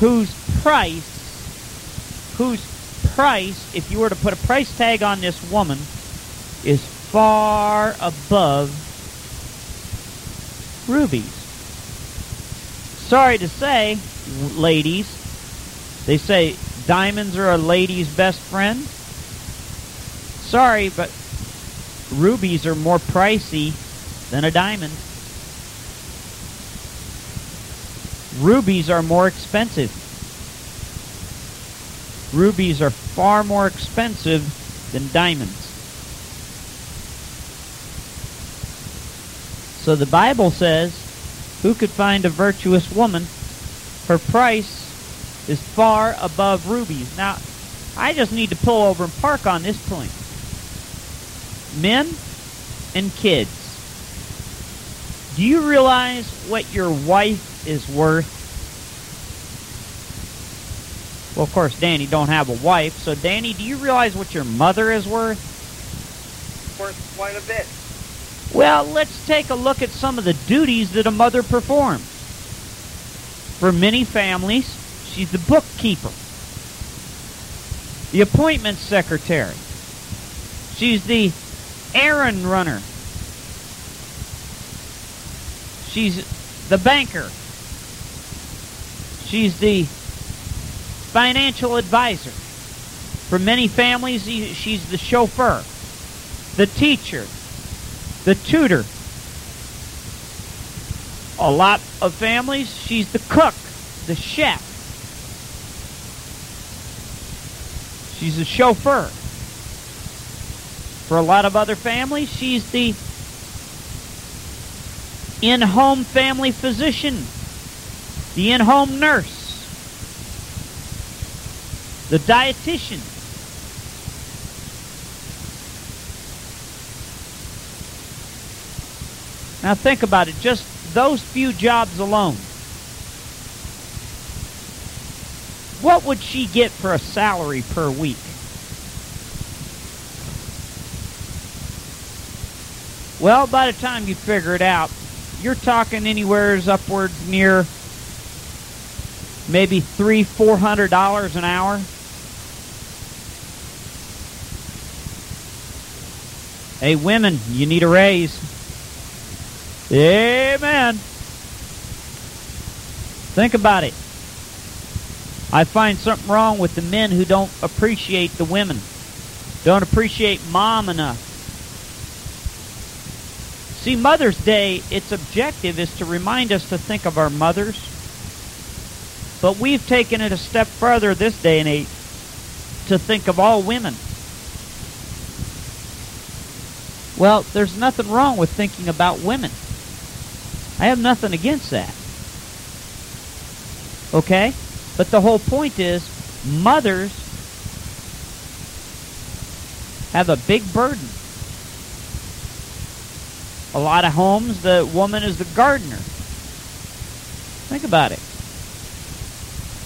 whose price, whose price, if you were to put a price tag on this woman, is far above rubies? Sorry to say, ladies, they say diamonds are a lady's best friend. Sorry, but rubies are more pricey than a diamond. Rubies are more expensive. Rubies are far more expensive than diamonds. So the Bible says, Who could find a virtuous woman? Her price is far above rubies. Now, I just need to pull over and park on this point. Men and kids, do you realize what your wife is worth? Well, of course, Danny don't have a wife. So, Danny, do you realize what your mother is worth? Worth quite a bit. Well, let's take a look at some of the duties that a mother performs. For many families, she's the bookkeeper, the appointment secretary, she's the errand runner, she's the banker, she's the financial advisor. For many families, she's the chauffeur, the teacher, the tutor. A lot of families, she's the cook, the chef. She's a chauffeur. For a lot of other families, she's the in home family physician, the in home nurse, the dietitian. Now think about it, just those few jobs alone. What would she get for a salary per week? Well, by the time you figure it out, you're talking anywhere's upwards near maybe three, four hundred dollars an hour. Hey, women, you need a raise. Amen. Think about it. I find something wrong with the men who don't appreciate the women, don't appreciate mom enough. See, Mother's Day, its objective is to remind us to think of our mothers. But we've taken it a step further this day and age to think of all women. Well, there's nothing wrong with thinking about women. I have nothing against that. Okay? But the whole point is mothers have a big burden. A lot of homes, the woman is the gardener. Think about it.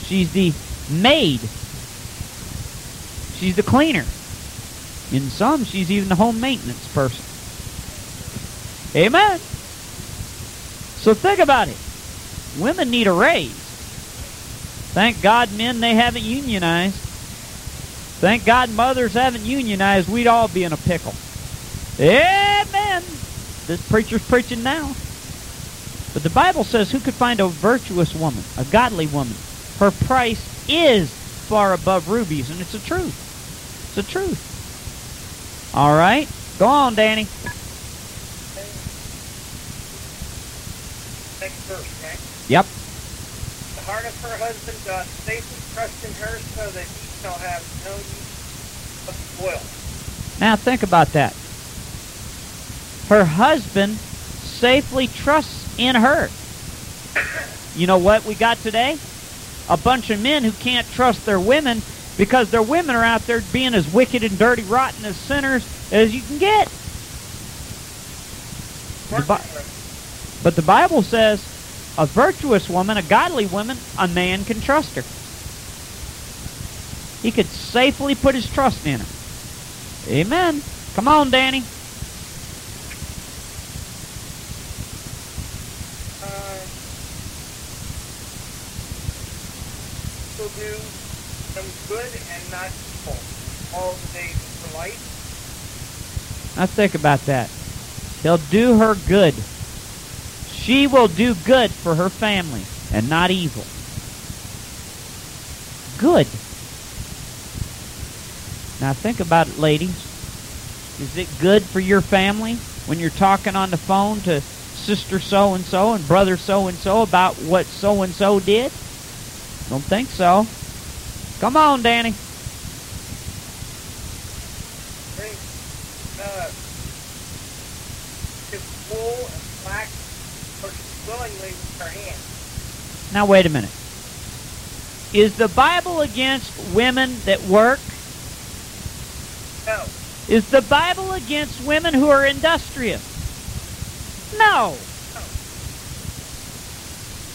She's the maid. She's the cleaner. In some, she's even the home maintenance person. Amen. So think about it. Women need a raise. Thank God men they haven't unionized. Thank God mothers haven't unionized. We'd all be in a pickle. Amen. This preacher's preaching now. But the Bible says, Who could find a virtuous woman, a godly woman? Her price is far above rubies, and it's a truth. It's a truth. All right. Go on, Danny. Next verse, right? Yep. The heart of her husband uh, doth safely trust in her, so that he shall have no use of spoil. Now think about that. Her husband safely trusts in her. You know what we got today? A bunch of men who can't trust their women because their women are out there being as wicked and dirty, rotten as sinners as you can get. The But the Bible says a virtuous woman, a godly woman, a man can trust her. He could safely put his trust in her. Amen. Come on, Danny. Uh, do some good and not evil all the days of her life. Now think about that. He'll do her good. She will do good for her family and not evil. Good. Now think about it, ladies. Is it good for your family when you're talking on the phone to sister so and so and brother so and so about what so and so did? Don't think so. Come on, Danny. Drink uh, wool and purchased willingly with her hand. Now wait a minute. Is the Bible against women that work? No. Is the Bible against women who are industrious? No.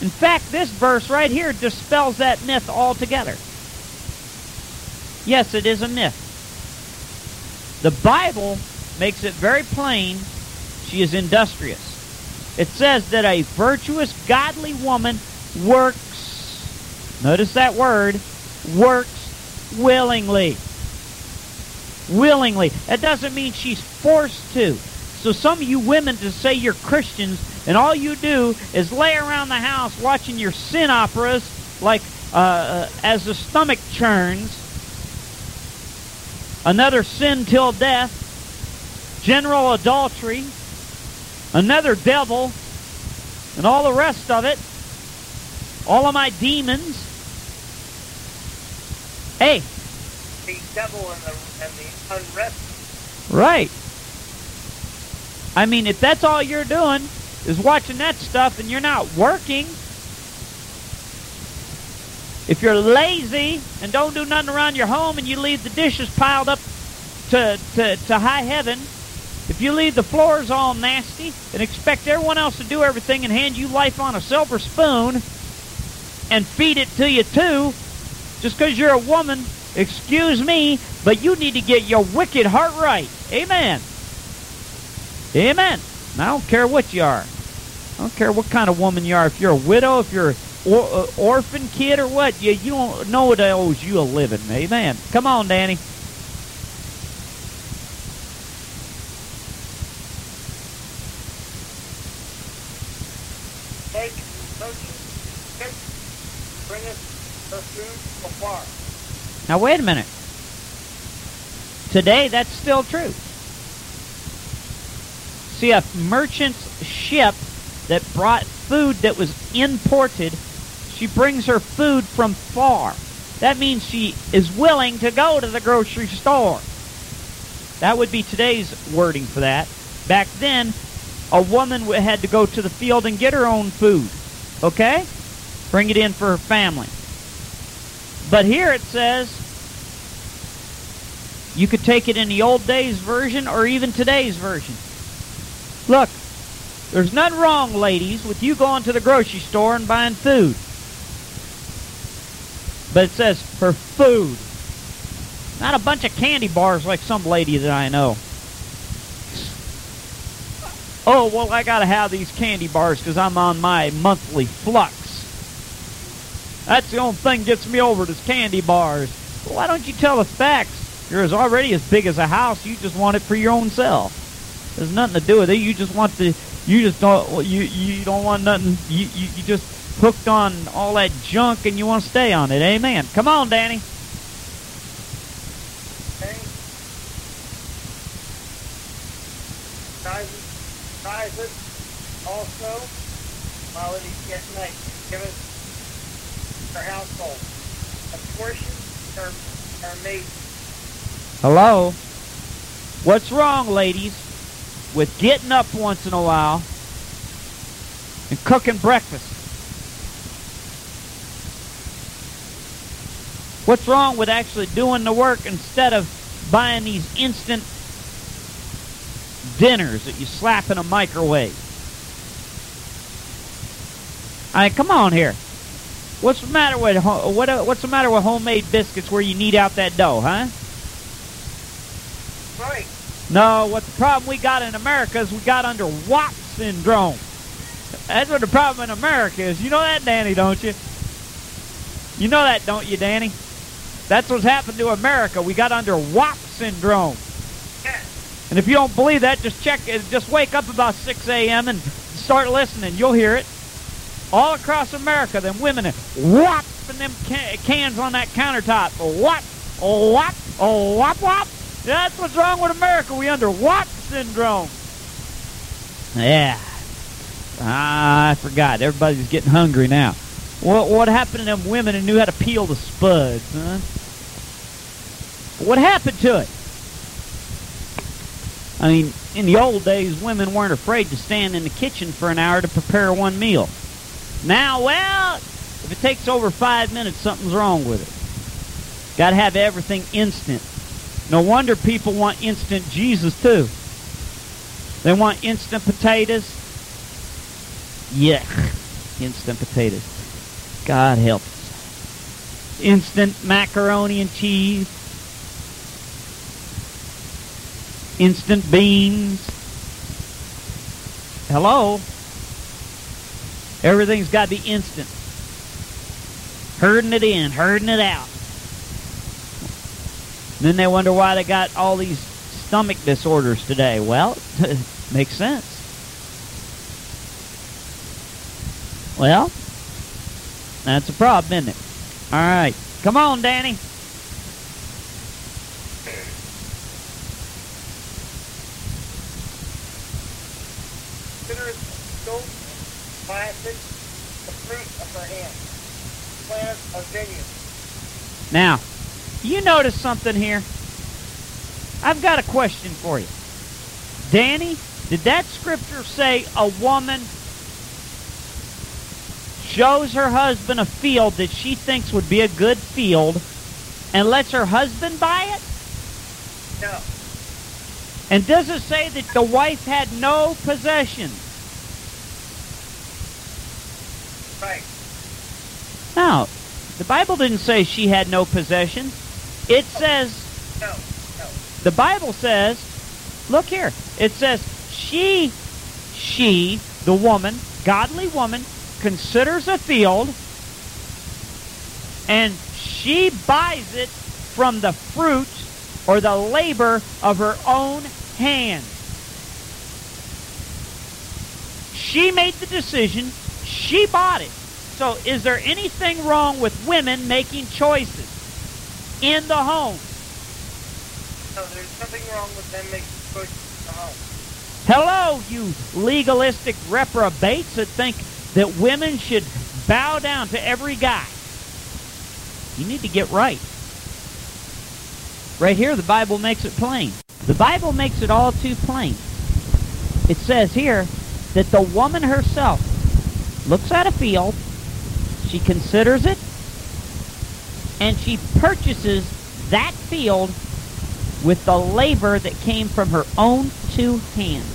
In fact, this verse right here dispels that myth altogether. Yes, it is a myth. The Bible makes it very plain she is industrious. It says that a virtuous, godly woman works, notice that word, works willingly willingly. That doesn't mean she's forced to. So some of you women to say you're Christians and all you do is lay around the house watching your sin operas like uh, uh, as the stomach churns. Another sin till death, general adultery, another devil, and all the rest of it. All of my demons. Hey, The devil and the, and the unrest. Right. I mean, if that's all you're doing is watching that stuff and you're not working, if you're lazy and don't do nothing around your home and you leave the dishes piled up to, to, to high heaven, if you leave the floors all nasty and expect everyone else to do everything and hand you life on a silver spoon and feed it to you too, just because you're a woman, excuse me, but you need to get your wicked heart right. Amen. Amen. And I don't care what you are. I don't care what kind of woman you are. If you're a widow, if you're an or, uh, orphan kid or what, you, you don't know what owes you a living. Amen. Come on, Danny. Take merchant ship, bringeth her afar. Now, wait a minute. Today, that's still true. See, a merchant's ship that brought food that was imported, she brings her food from far. That means she is willing to go to the grocery store. That would be today's wording for that. Back then, a woman had to go to the field and get her own food. Okay? Bring it in for her family. But here it says you could take it in the old days version or even today's version. Look, there's nothing wrong, ladies, with you going to the grocery store and buying food. But it says for food. Not a bunch of candy bars like some lady that I know. Oh, well, I got to have these candy bars because I'm on my monthly flux. That's the only thing gets me over is candy bars. Well, why don't you tell the facts? You're already as big as a house. You just want it for your own self. There's nothing to do with it. You just want to. You just don't. You you don't want nothing. You you, you just hooked on all that junk and you want to stay on it. Amen. Come on, Danny. Also, while yet night, give us our household. A portion are made. Hello? What's wrong, ladies, with getting up once in a while and cooking breakfast? What's wrong with actually doing the work instead of buying these instant dinners that you slap in a microwave? I mean, come on here. What's the matter with what? Uh, what's the matter with homemade biscuits where you knead out that dough, huh? Right. No, what the problem we got in America is we got under WAP syndrome. That's what the problem in America is. You know that, Danny, don't you? You know that, don't you, Danny? That's what's happened to America. We got under WAP syndrome. Yes. And if you don't believe that, just check. Just wake up about 6 a.m. and start listening. You'll hear it. All across America, them women whopping them ca- cans on that countertop. Whop, whop, whop, whop. That's what's wrong with America. We under WAP syndrome. Yeah. Ah, I forgot. Everybody's getting hungry now. What what happened to them women who knew how to peel the spuds, huh? What happened to it? I mean, in the old days, women weren't afraid to stand in the kitchen for an hour to prepare one meal. Now, well, if it takes over five minutes, something's wrong with it. Got to have everything instant. No wonder people want instant Jesus too. They want instant potatoes. Yuck. Instant potatoes. God help us. Instant macaroni and cheese. Instant beans. Hello? Everything's got to be instant. Herding it in, herding it out. Then they wonder why they got all these stomach disorders today. Well, makes sense. Well, that's a problem, isn't it? All right. Come on, Danny. Consider it gold, the fruit of her hand. Plant a vineyard. Now, you notice something here? I've got a question for you. Danny, did that scripture say a woman shows her husband a field that she thinks would be a good field and lets her husband buy it? No. And does it say that the wife had no possessions? Right. No. The Bible didn't say she had no possession. It says No. No. The Bible says, look here, it says, she, she, the woman, godly woman, considers a field and she buys it from the fruit or the labor of her own hand. She made the decision, she bought it. So, is there anything wrong with women making choices in the home? No, there's nothing wrong with them making choices in the home. Hello, you legalistic reprobates that think that women should bow down to every guy. You need to get right. Right here, the Bible makes it plain. The Bible makes it all too plain. It says here that the woman herself looks at a field, she considers it, and she purchases that field with the labor that came from her own two hands.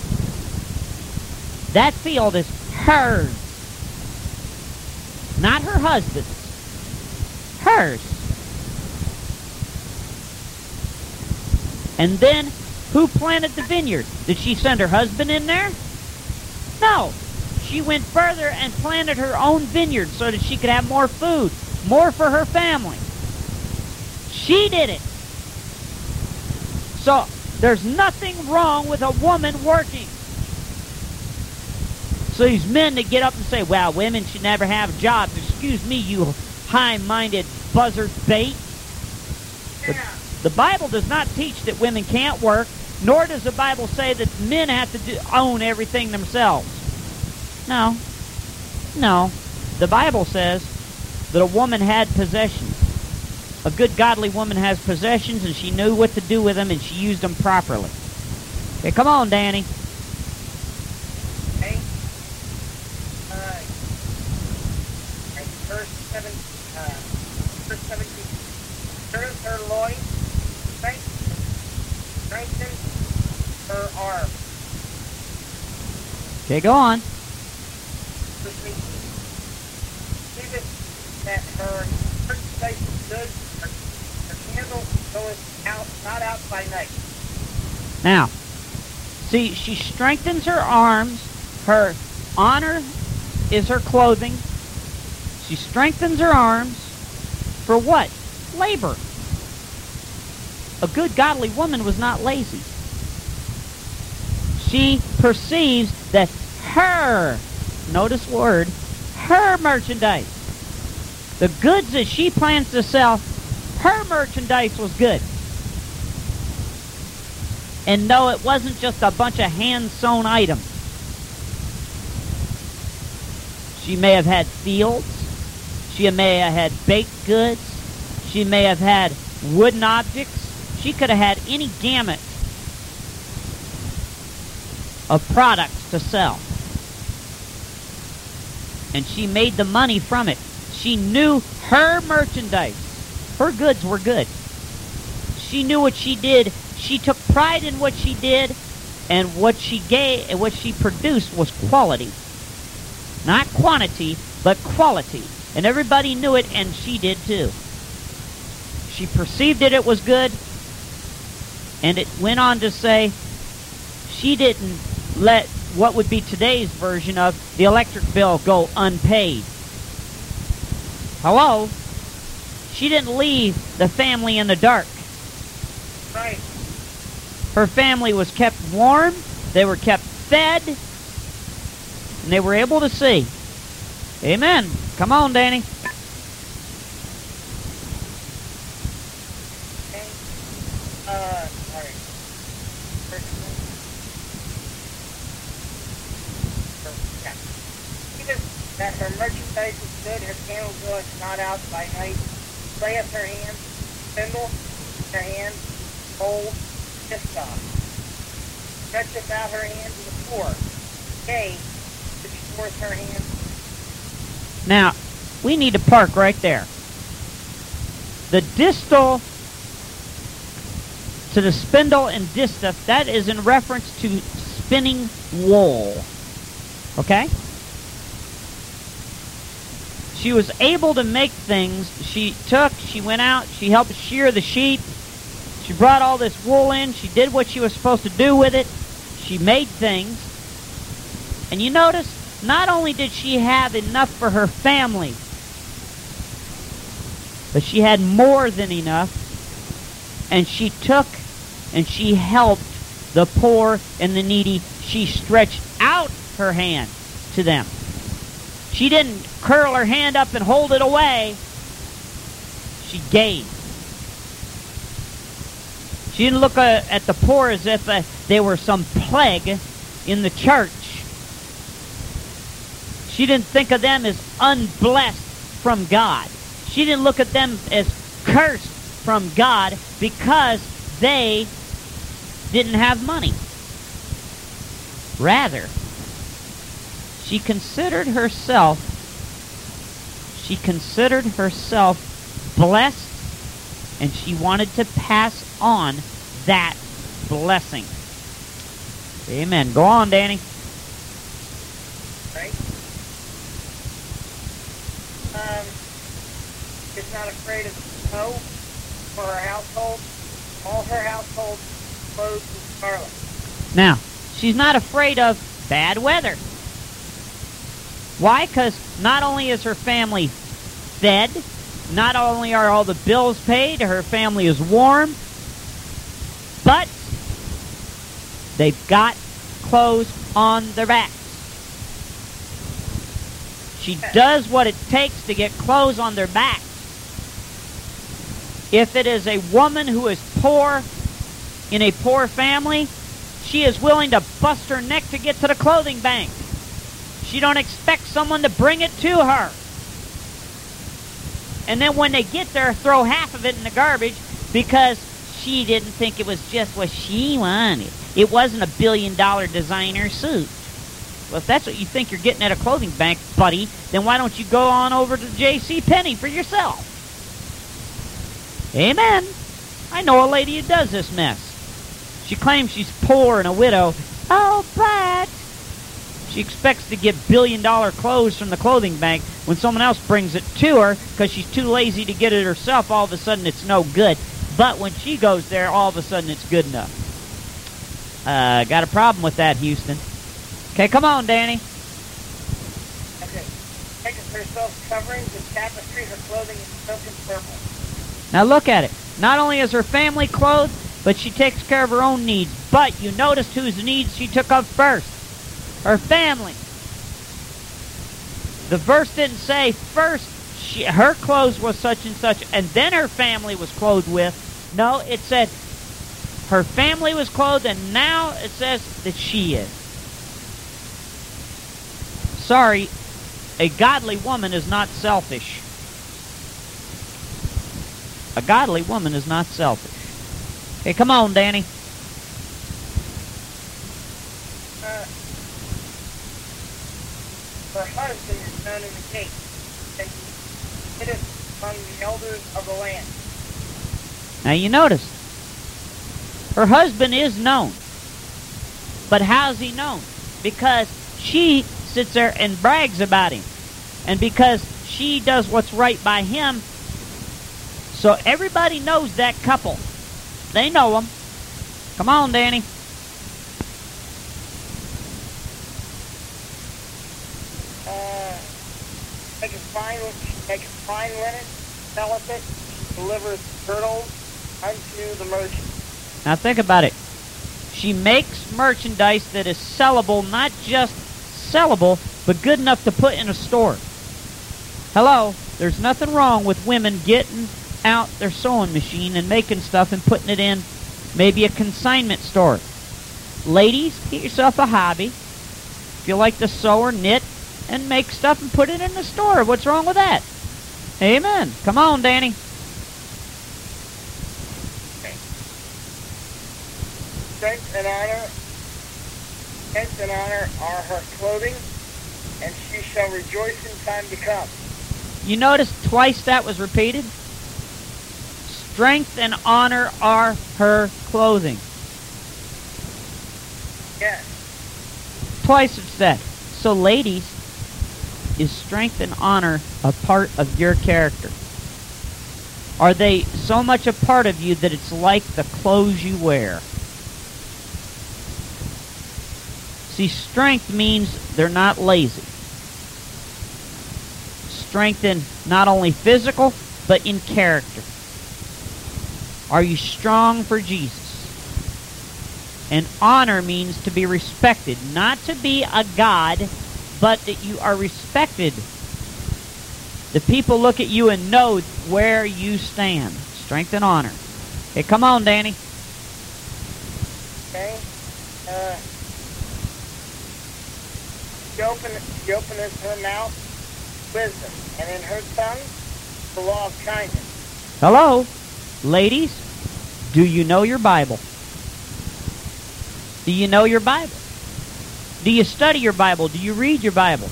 That field is hers, not her husband's. Hers. And then, who planted the vineyard? Did she send her husband in there? She went further and planted her own vineyard so that she could have more food, more for her family. She did it. So there's nothing wrong with a woman working. So these men that get up and say, well, women should never have jobs. Excuse me, you high-minded buzzard bait. The, Bible does not teach that women can't work, nor does the Bible say that men have to do, own everything themselves. No. No. The Bible says that a woman had possessions. A good godly woman has possessions and she knew what to do with them and she used them properly. Okay, come on, Danny. Okay. Uh, and verse seven, uh, verse seventeen. Turns her loins, strength, strengthens her arm. Okay, go on. Seeth that her is good, her, her candle goeth out, not out by night. Now, see, she strengthens her arms. Her honor is her clothing. She strengthens her arms for what? Labor. A good godly woman was not lazy. She perceives that her, notice word, her merchandise, the goods that she plans to sell, her merchandise was good. And no, it wasn't just a bunch of hand sewn items. She may have had fields. She may have had baked goods. She may have had wooden objects. She could have had any gamut of products to sell. And she made the money from it. She knew her merchandise. Her goods were good. She knew what she did. She took pride in what she did, and what she gave, and what she produced was quality, not quantity, but quality. And everybody knew it, and she did too. She perceived that it was good, and it went on to say she didn't let what would be today's version of the electric bill go unpaid. Hello? She didn't leave the family in the dark. Right. Her family was kept warm, they were kept fed, and they were able to see. Amen. Come on, Danny. Okay. Uh, sorry. Verse Yeah. Even that her merchandise is good, her candle goeth not out by night. Layeth her hand, spindle, her hand, bowl, distaff. Stretcheth out her hand to the poor. Yea, stretcheth forth her hand. Now, we need to park right there. The distal to the spindle and distaff, that is in reference to spinning wool. Okay? She was able to make things. She took, she went out, she helped shear the sheep. She brought all this wool in. She did what she was supposed to do with it. She made things. And you notice, not only did she have enough for her family, but she had more than enough. And she took and she helped the poor and the needy. She stretched out her hand to them. She didn't curl her hand up and hold it away. She gave. She didn't look uh, at the poor as if uh, they were some plague in the church. She didn't think of them as unblessed from God. She didn't look at them as cursed from God because they didn't have money. Rather, she considered herself she considered herself blessed and she wanted to pass on that blessing. Amen. Go on, Danny. right? Um, is not afraid of snow for her household. All her household clothes with scarlet. Now, she's not afraid of bad weather. Why? Because not only is her family fed, not only are all the bills paid, her family is warm, but they've got clothes on their backs. She does what it takes to get clothes on their backs. If it is a woman who is poor in a poor family, she is willing to bust her neck to get to the clothing bank. She don't expect someone to bring it to her. And then when they get there, throw half of it in the garbage because she didn't think it was just what she wanted. It wasn't a billion dollar designer suit. Well, if that's what you think you're getting at a clothing bank, buddy, then why don't you go on over to J.C. Penney for yourself? Amen. I know a lady who does this mess. She claims she's poor and a widow. Oh, but she expects to get billion dollar clothes from the clothing bank when someone else brings it to her because she's too lazy to get it herself. All of a sudden, it's no good. But when she goes there, all of a sudden, it's good enough. Uh, got a problem with that, Houston. Okay, come on, Danny. Okay. Herself coverings and tapestry, her clothing is silk and purple. Now look at it. Not only is her family clothed, but she takes care of her own needs. But you noticed whose needs she took up first? Her family. The verse didn't say first she, her clothes was such and such, and then her family was clothed with. No, it said her family was clothed, and now it says that she is. Sorry, a godly woman is not selfish. A godly woman is not selfish. Hey, come on, Danny. Uh, husband is known in the gate, and he sitteth among the elders of the land. Now you notice, her husband is known. But how's he known? Because she sits there and brags about him. And because she does what's right by him, so everybody knows that couple. They know them. Come on, Danny. Maketh fine, maketh fine linen, selleth it, delivers girdles unto the merchant. Now think about it. She makes merchandise that is sellable, not just sellable, but good enough to put in a store. Hello, there's nothing wrong with women getting out their sewing machine and making stuff and putting it in maybe a consignment store. Ladies, get yourself a hobby. If you like to sew or knit and make stuff and put it in the store, what's wrong with that? Amen. Come on, Danny. Strength and honor, strength and honor are her clothing, and she shall rejoice in time to come. You notice twice that was repeated? Strength and honor are her clothing. Yes. Twice it's said. So, ladies, is strength and honor a part of your character? Are they so much a part of you that it's like the clothes you wear? See, strength means they're not lazy. Strength in not only physical, but in character. Are you strong for Jesus? And honor means to be respected, not to be a god, but that you are respected. The people look at you and know where you stand. Strength and honor. Hey, come on, Danny. Okay. Uh, she, open, she openeth her mouth wisdom, and in her tongue the law of kindness. Hello, ladies. Do you know your Bible? Do you know your Bible? Do you study your Bible? Do you read your Bible?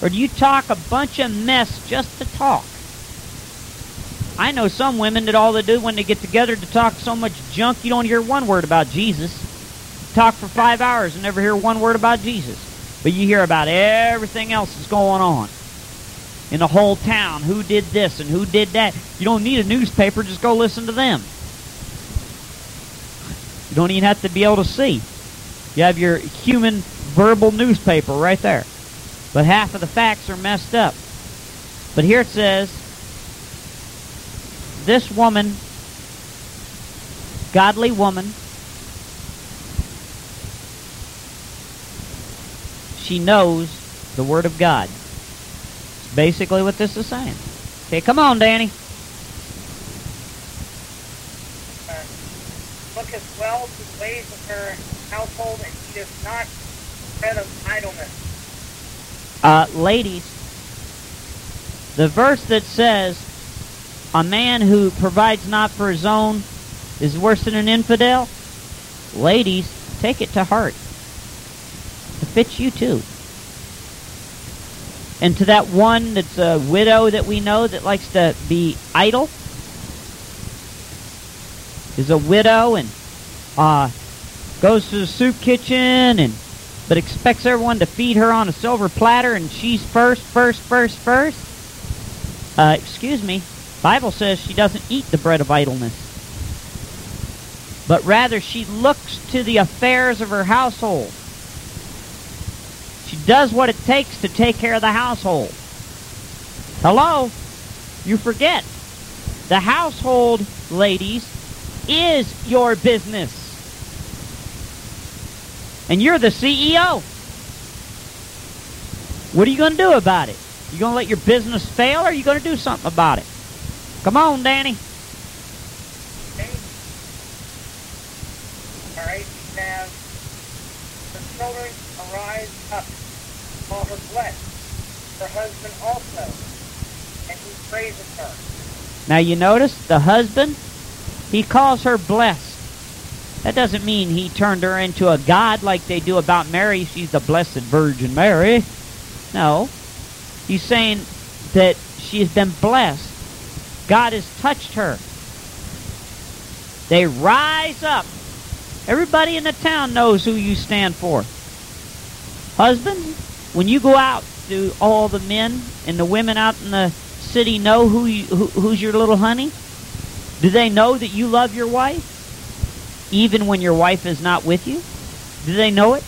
Or do you talk a bunch of mess just to talk? I know some women that all they do when they get together to talk so much junk you don't hear one word about Jesus. Talk for five hours and never hear one word about Jesus. But you hear about everything else that's going on in the whole town. Who did this and who did that. You don't need a newspaper, just go listen to them. You don't even have to be able to see. You have your human verbal newspaper right there. but half of the facts are messed up. But here it says this woman, godly woman, she knows the Word of God. It's basically what this is saying. Okay, come on, Danny. Uh, looketh well to the ways of her household, and eateth not of idleness. Uh, ladies, the verse that says, a man who provides not for his own is worse than an infidel, ladies, take it to heart. It fits you too. And to that one that's a widow that we know that likes to be idle, is a widow and uh, goes to the soup kitchen and but expects everyone to feed her on a silver platter and she's first, first, first, first. Uh, excuse me. Bible says she doesn't eat the bread of idleness. But rather she looks to the affairs of her household. She does what it takes to take care of the household. Hello? You forget. The household, ladies, is your business. And you're the CEO. What are you going to do about it? You going to let your business fail or are you going to do something about it? Come on, Danny. All right, we have children arise up, call her blessed, her husband also, and he praises her. Now you notice the husband, he calls her blessed. That doesn't mean he turned her into a god like they do about Mary. She's the Blessed Virgin Mary. No. He's saying that she has been blessed. God has touched her. They rise up. Everybody in the town knows who you stand for. Husbands, when you go out, do all the men and the women out in the city know who, you, who who's your little honey? Do they know that you love your wife? Even when your wife is not with you? Do they know it?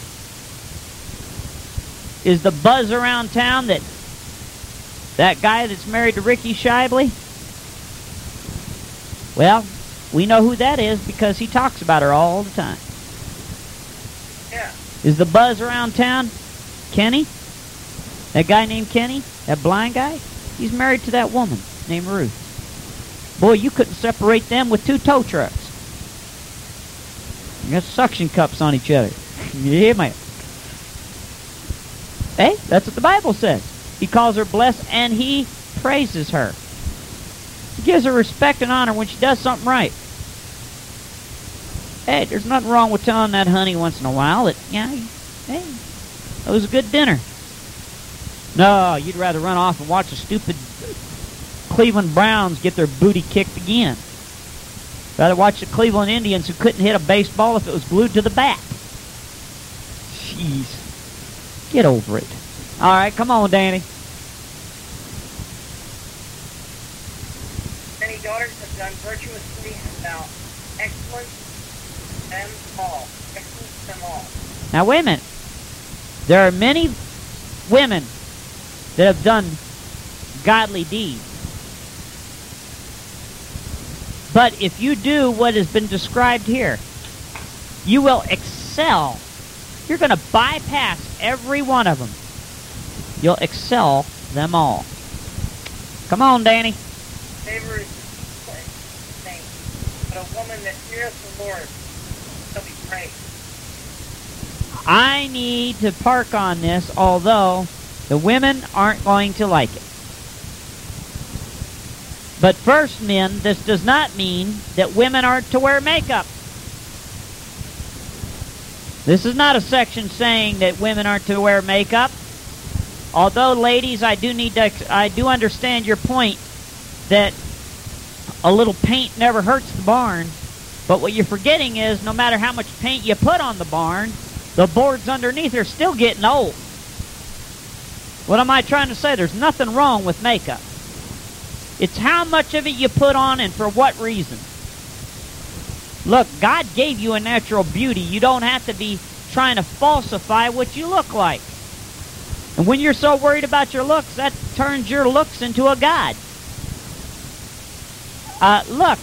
Is the buzz around town that that guy that's married to Ricky Shibley? Well, we know who that is because he talks about her all the time. Yeah. Is the buzz around town Kenny? That guy named Kenny? That blind guy? He's married to that woman named Ruth. Boy, you couldn't separate them with two tow trucks. You got suction cups on each other. yeah, man. Hey, that's what the Bible says. He calls her blessed and he praises her. He gives her respect and honor when she does something right. Hey, there's nothing wrong with telling that honey once in a while that, yeah, hey, that was a good dinner. No, you'd rather run off and watch the stupid Cleveland Browns get their booty kicked again. Rather watch the Cleveland Indians who couldn't hit a baseball if it was glued to the bat. Jeez. Get over it. All right, come on, Danny. Many daughters have done virtuously, and thou excellent them all. Excellent them all. Now, wait a minute. There are many women that have done godly deeds. But if you do what has been described here, you will excel. You're going to bypass every one of them. You'll excel them all. Come on, Danny. Favor is thing, but a woman that feareth the Lord shall be praised. I need to park on this, although the women aren't going to like it. But first, men, this does not mean that women aren't to wear makeup. This is not a section saying that women aren't to wear makeup. Although, ladies, I do need to, I do understand your point that a little paint never hurts the barn. But what you're forgetting is, no matter how much paint you put on the barn, the boards underneath are still getting old. What am I trying to say? There's nothing wrong with makeup. It's how much of it you put on and for what reason. Look, God gave you a natural beauty. You don't have to be trying to falsify what you look like. And when you're so worried about your looks, that turns your looks into a god. Uh, look,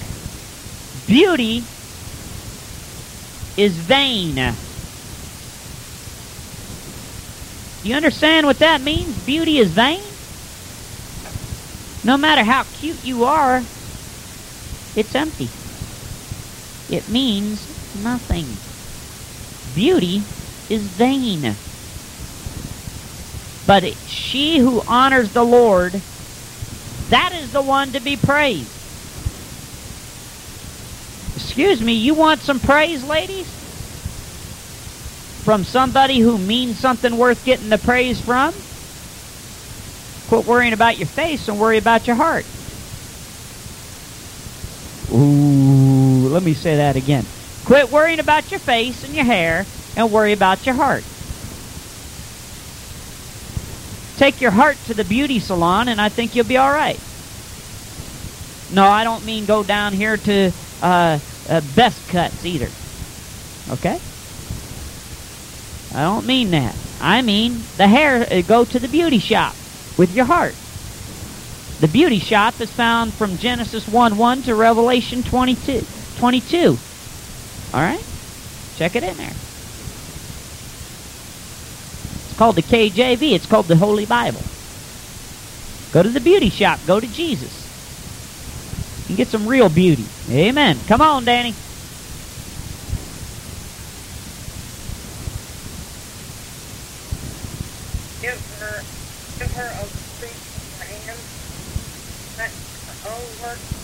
beauty is vain. Do you understand what that means? Beauty is vain? No matter how cute you are, it's empty. It means nothing. Beauty is vain. But she who honors the Lord, that is the one to be praised. Excuse me, you want some praise, ladies? From somebody who means something worth getting the praise from? Quit worrying about your face and worry about your heart. Ooh, let me say that again. Quit worrying about your face and your hair and worry about your heart. Take your heart to the beauty salon and I think you'll be all right. No, I don't mean go down here to uh, uh, best cuts either. Okay? I don't mean that. I mean the hair, uh, go to the beauty shop with your heart. The beauty shop is found from Genesis 1 1 to Revelation 22. 22. All right? Check it in there. It's called the KJV. It's called the Holy Bible. Go to the beauty shop. Go to Jesus. And get some real beauty. Amen. Come on, Danny. Give her,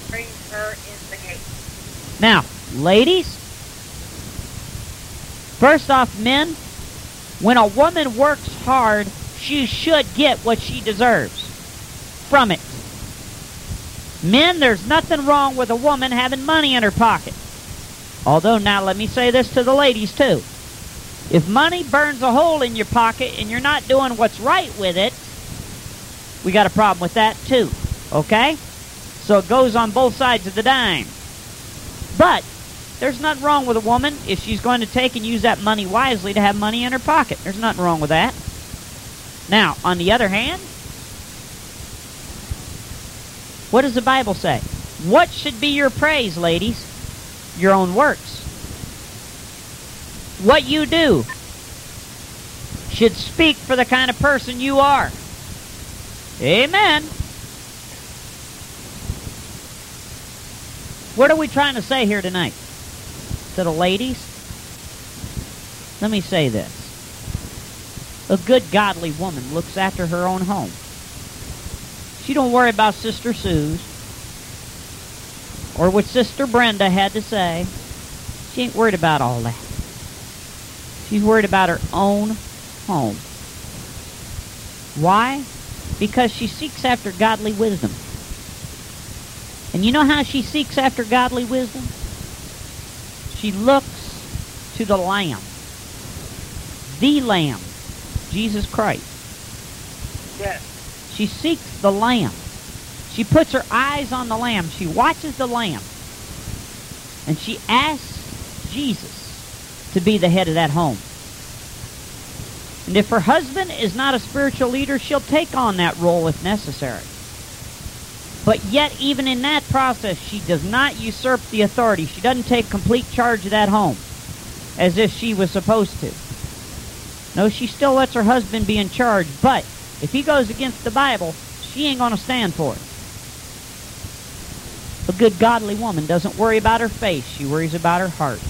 free in her gate. Now, ladies, first off, men, when a woman works hard, she should get what she deserves from it. Men, there's nothing wrong with a woman having money in her pocket. Although, now let me say this to the ladies too. If money burns a hole in your pocket and you're not doing what's right with it, we got a problem with that too. Okay? So it goes on both sides of the dime. But there's nothing wrong with a woman if she's going to take and use that money wisely to have money in her pocket. There's nothing wrong with that. Now, on the other hand, what does the Bible say? What should be your praise, ladies? Your own works. What you do should speak for the kind of person you are. Amen. What are we trying to say here tonight? To the ladies? Let me say this. A good godly woman looks after her own home. She don't worry about Sister Sue's or what Sister Brenda had to say. She ain't worried about all that. She's worried about her own home. Why? Because she seeks after godly wisdom. And you know how she seeks after godly wisdom? She looks to the Lamb. The Lamb. Jesus Christ. Yes. She seeks the Lamb. She puts her eyes on the Lamb. She watches the Lamb. And she asks Jesus to be the head of that home. And if her husband is not a spiritual leader, she'll take on that role if necessary. But yet, even in that process, she does not usurp the authority. She doesn't take complete charge of that home as if she was supposed to. No, she still lets her husband be in charge, but if he goes against the Bible, she ain't going to stand for it. A good godly woman doesn't worry about her face, she worries about her heart.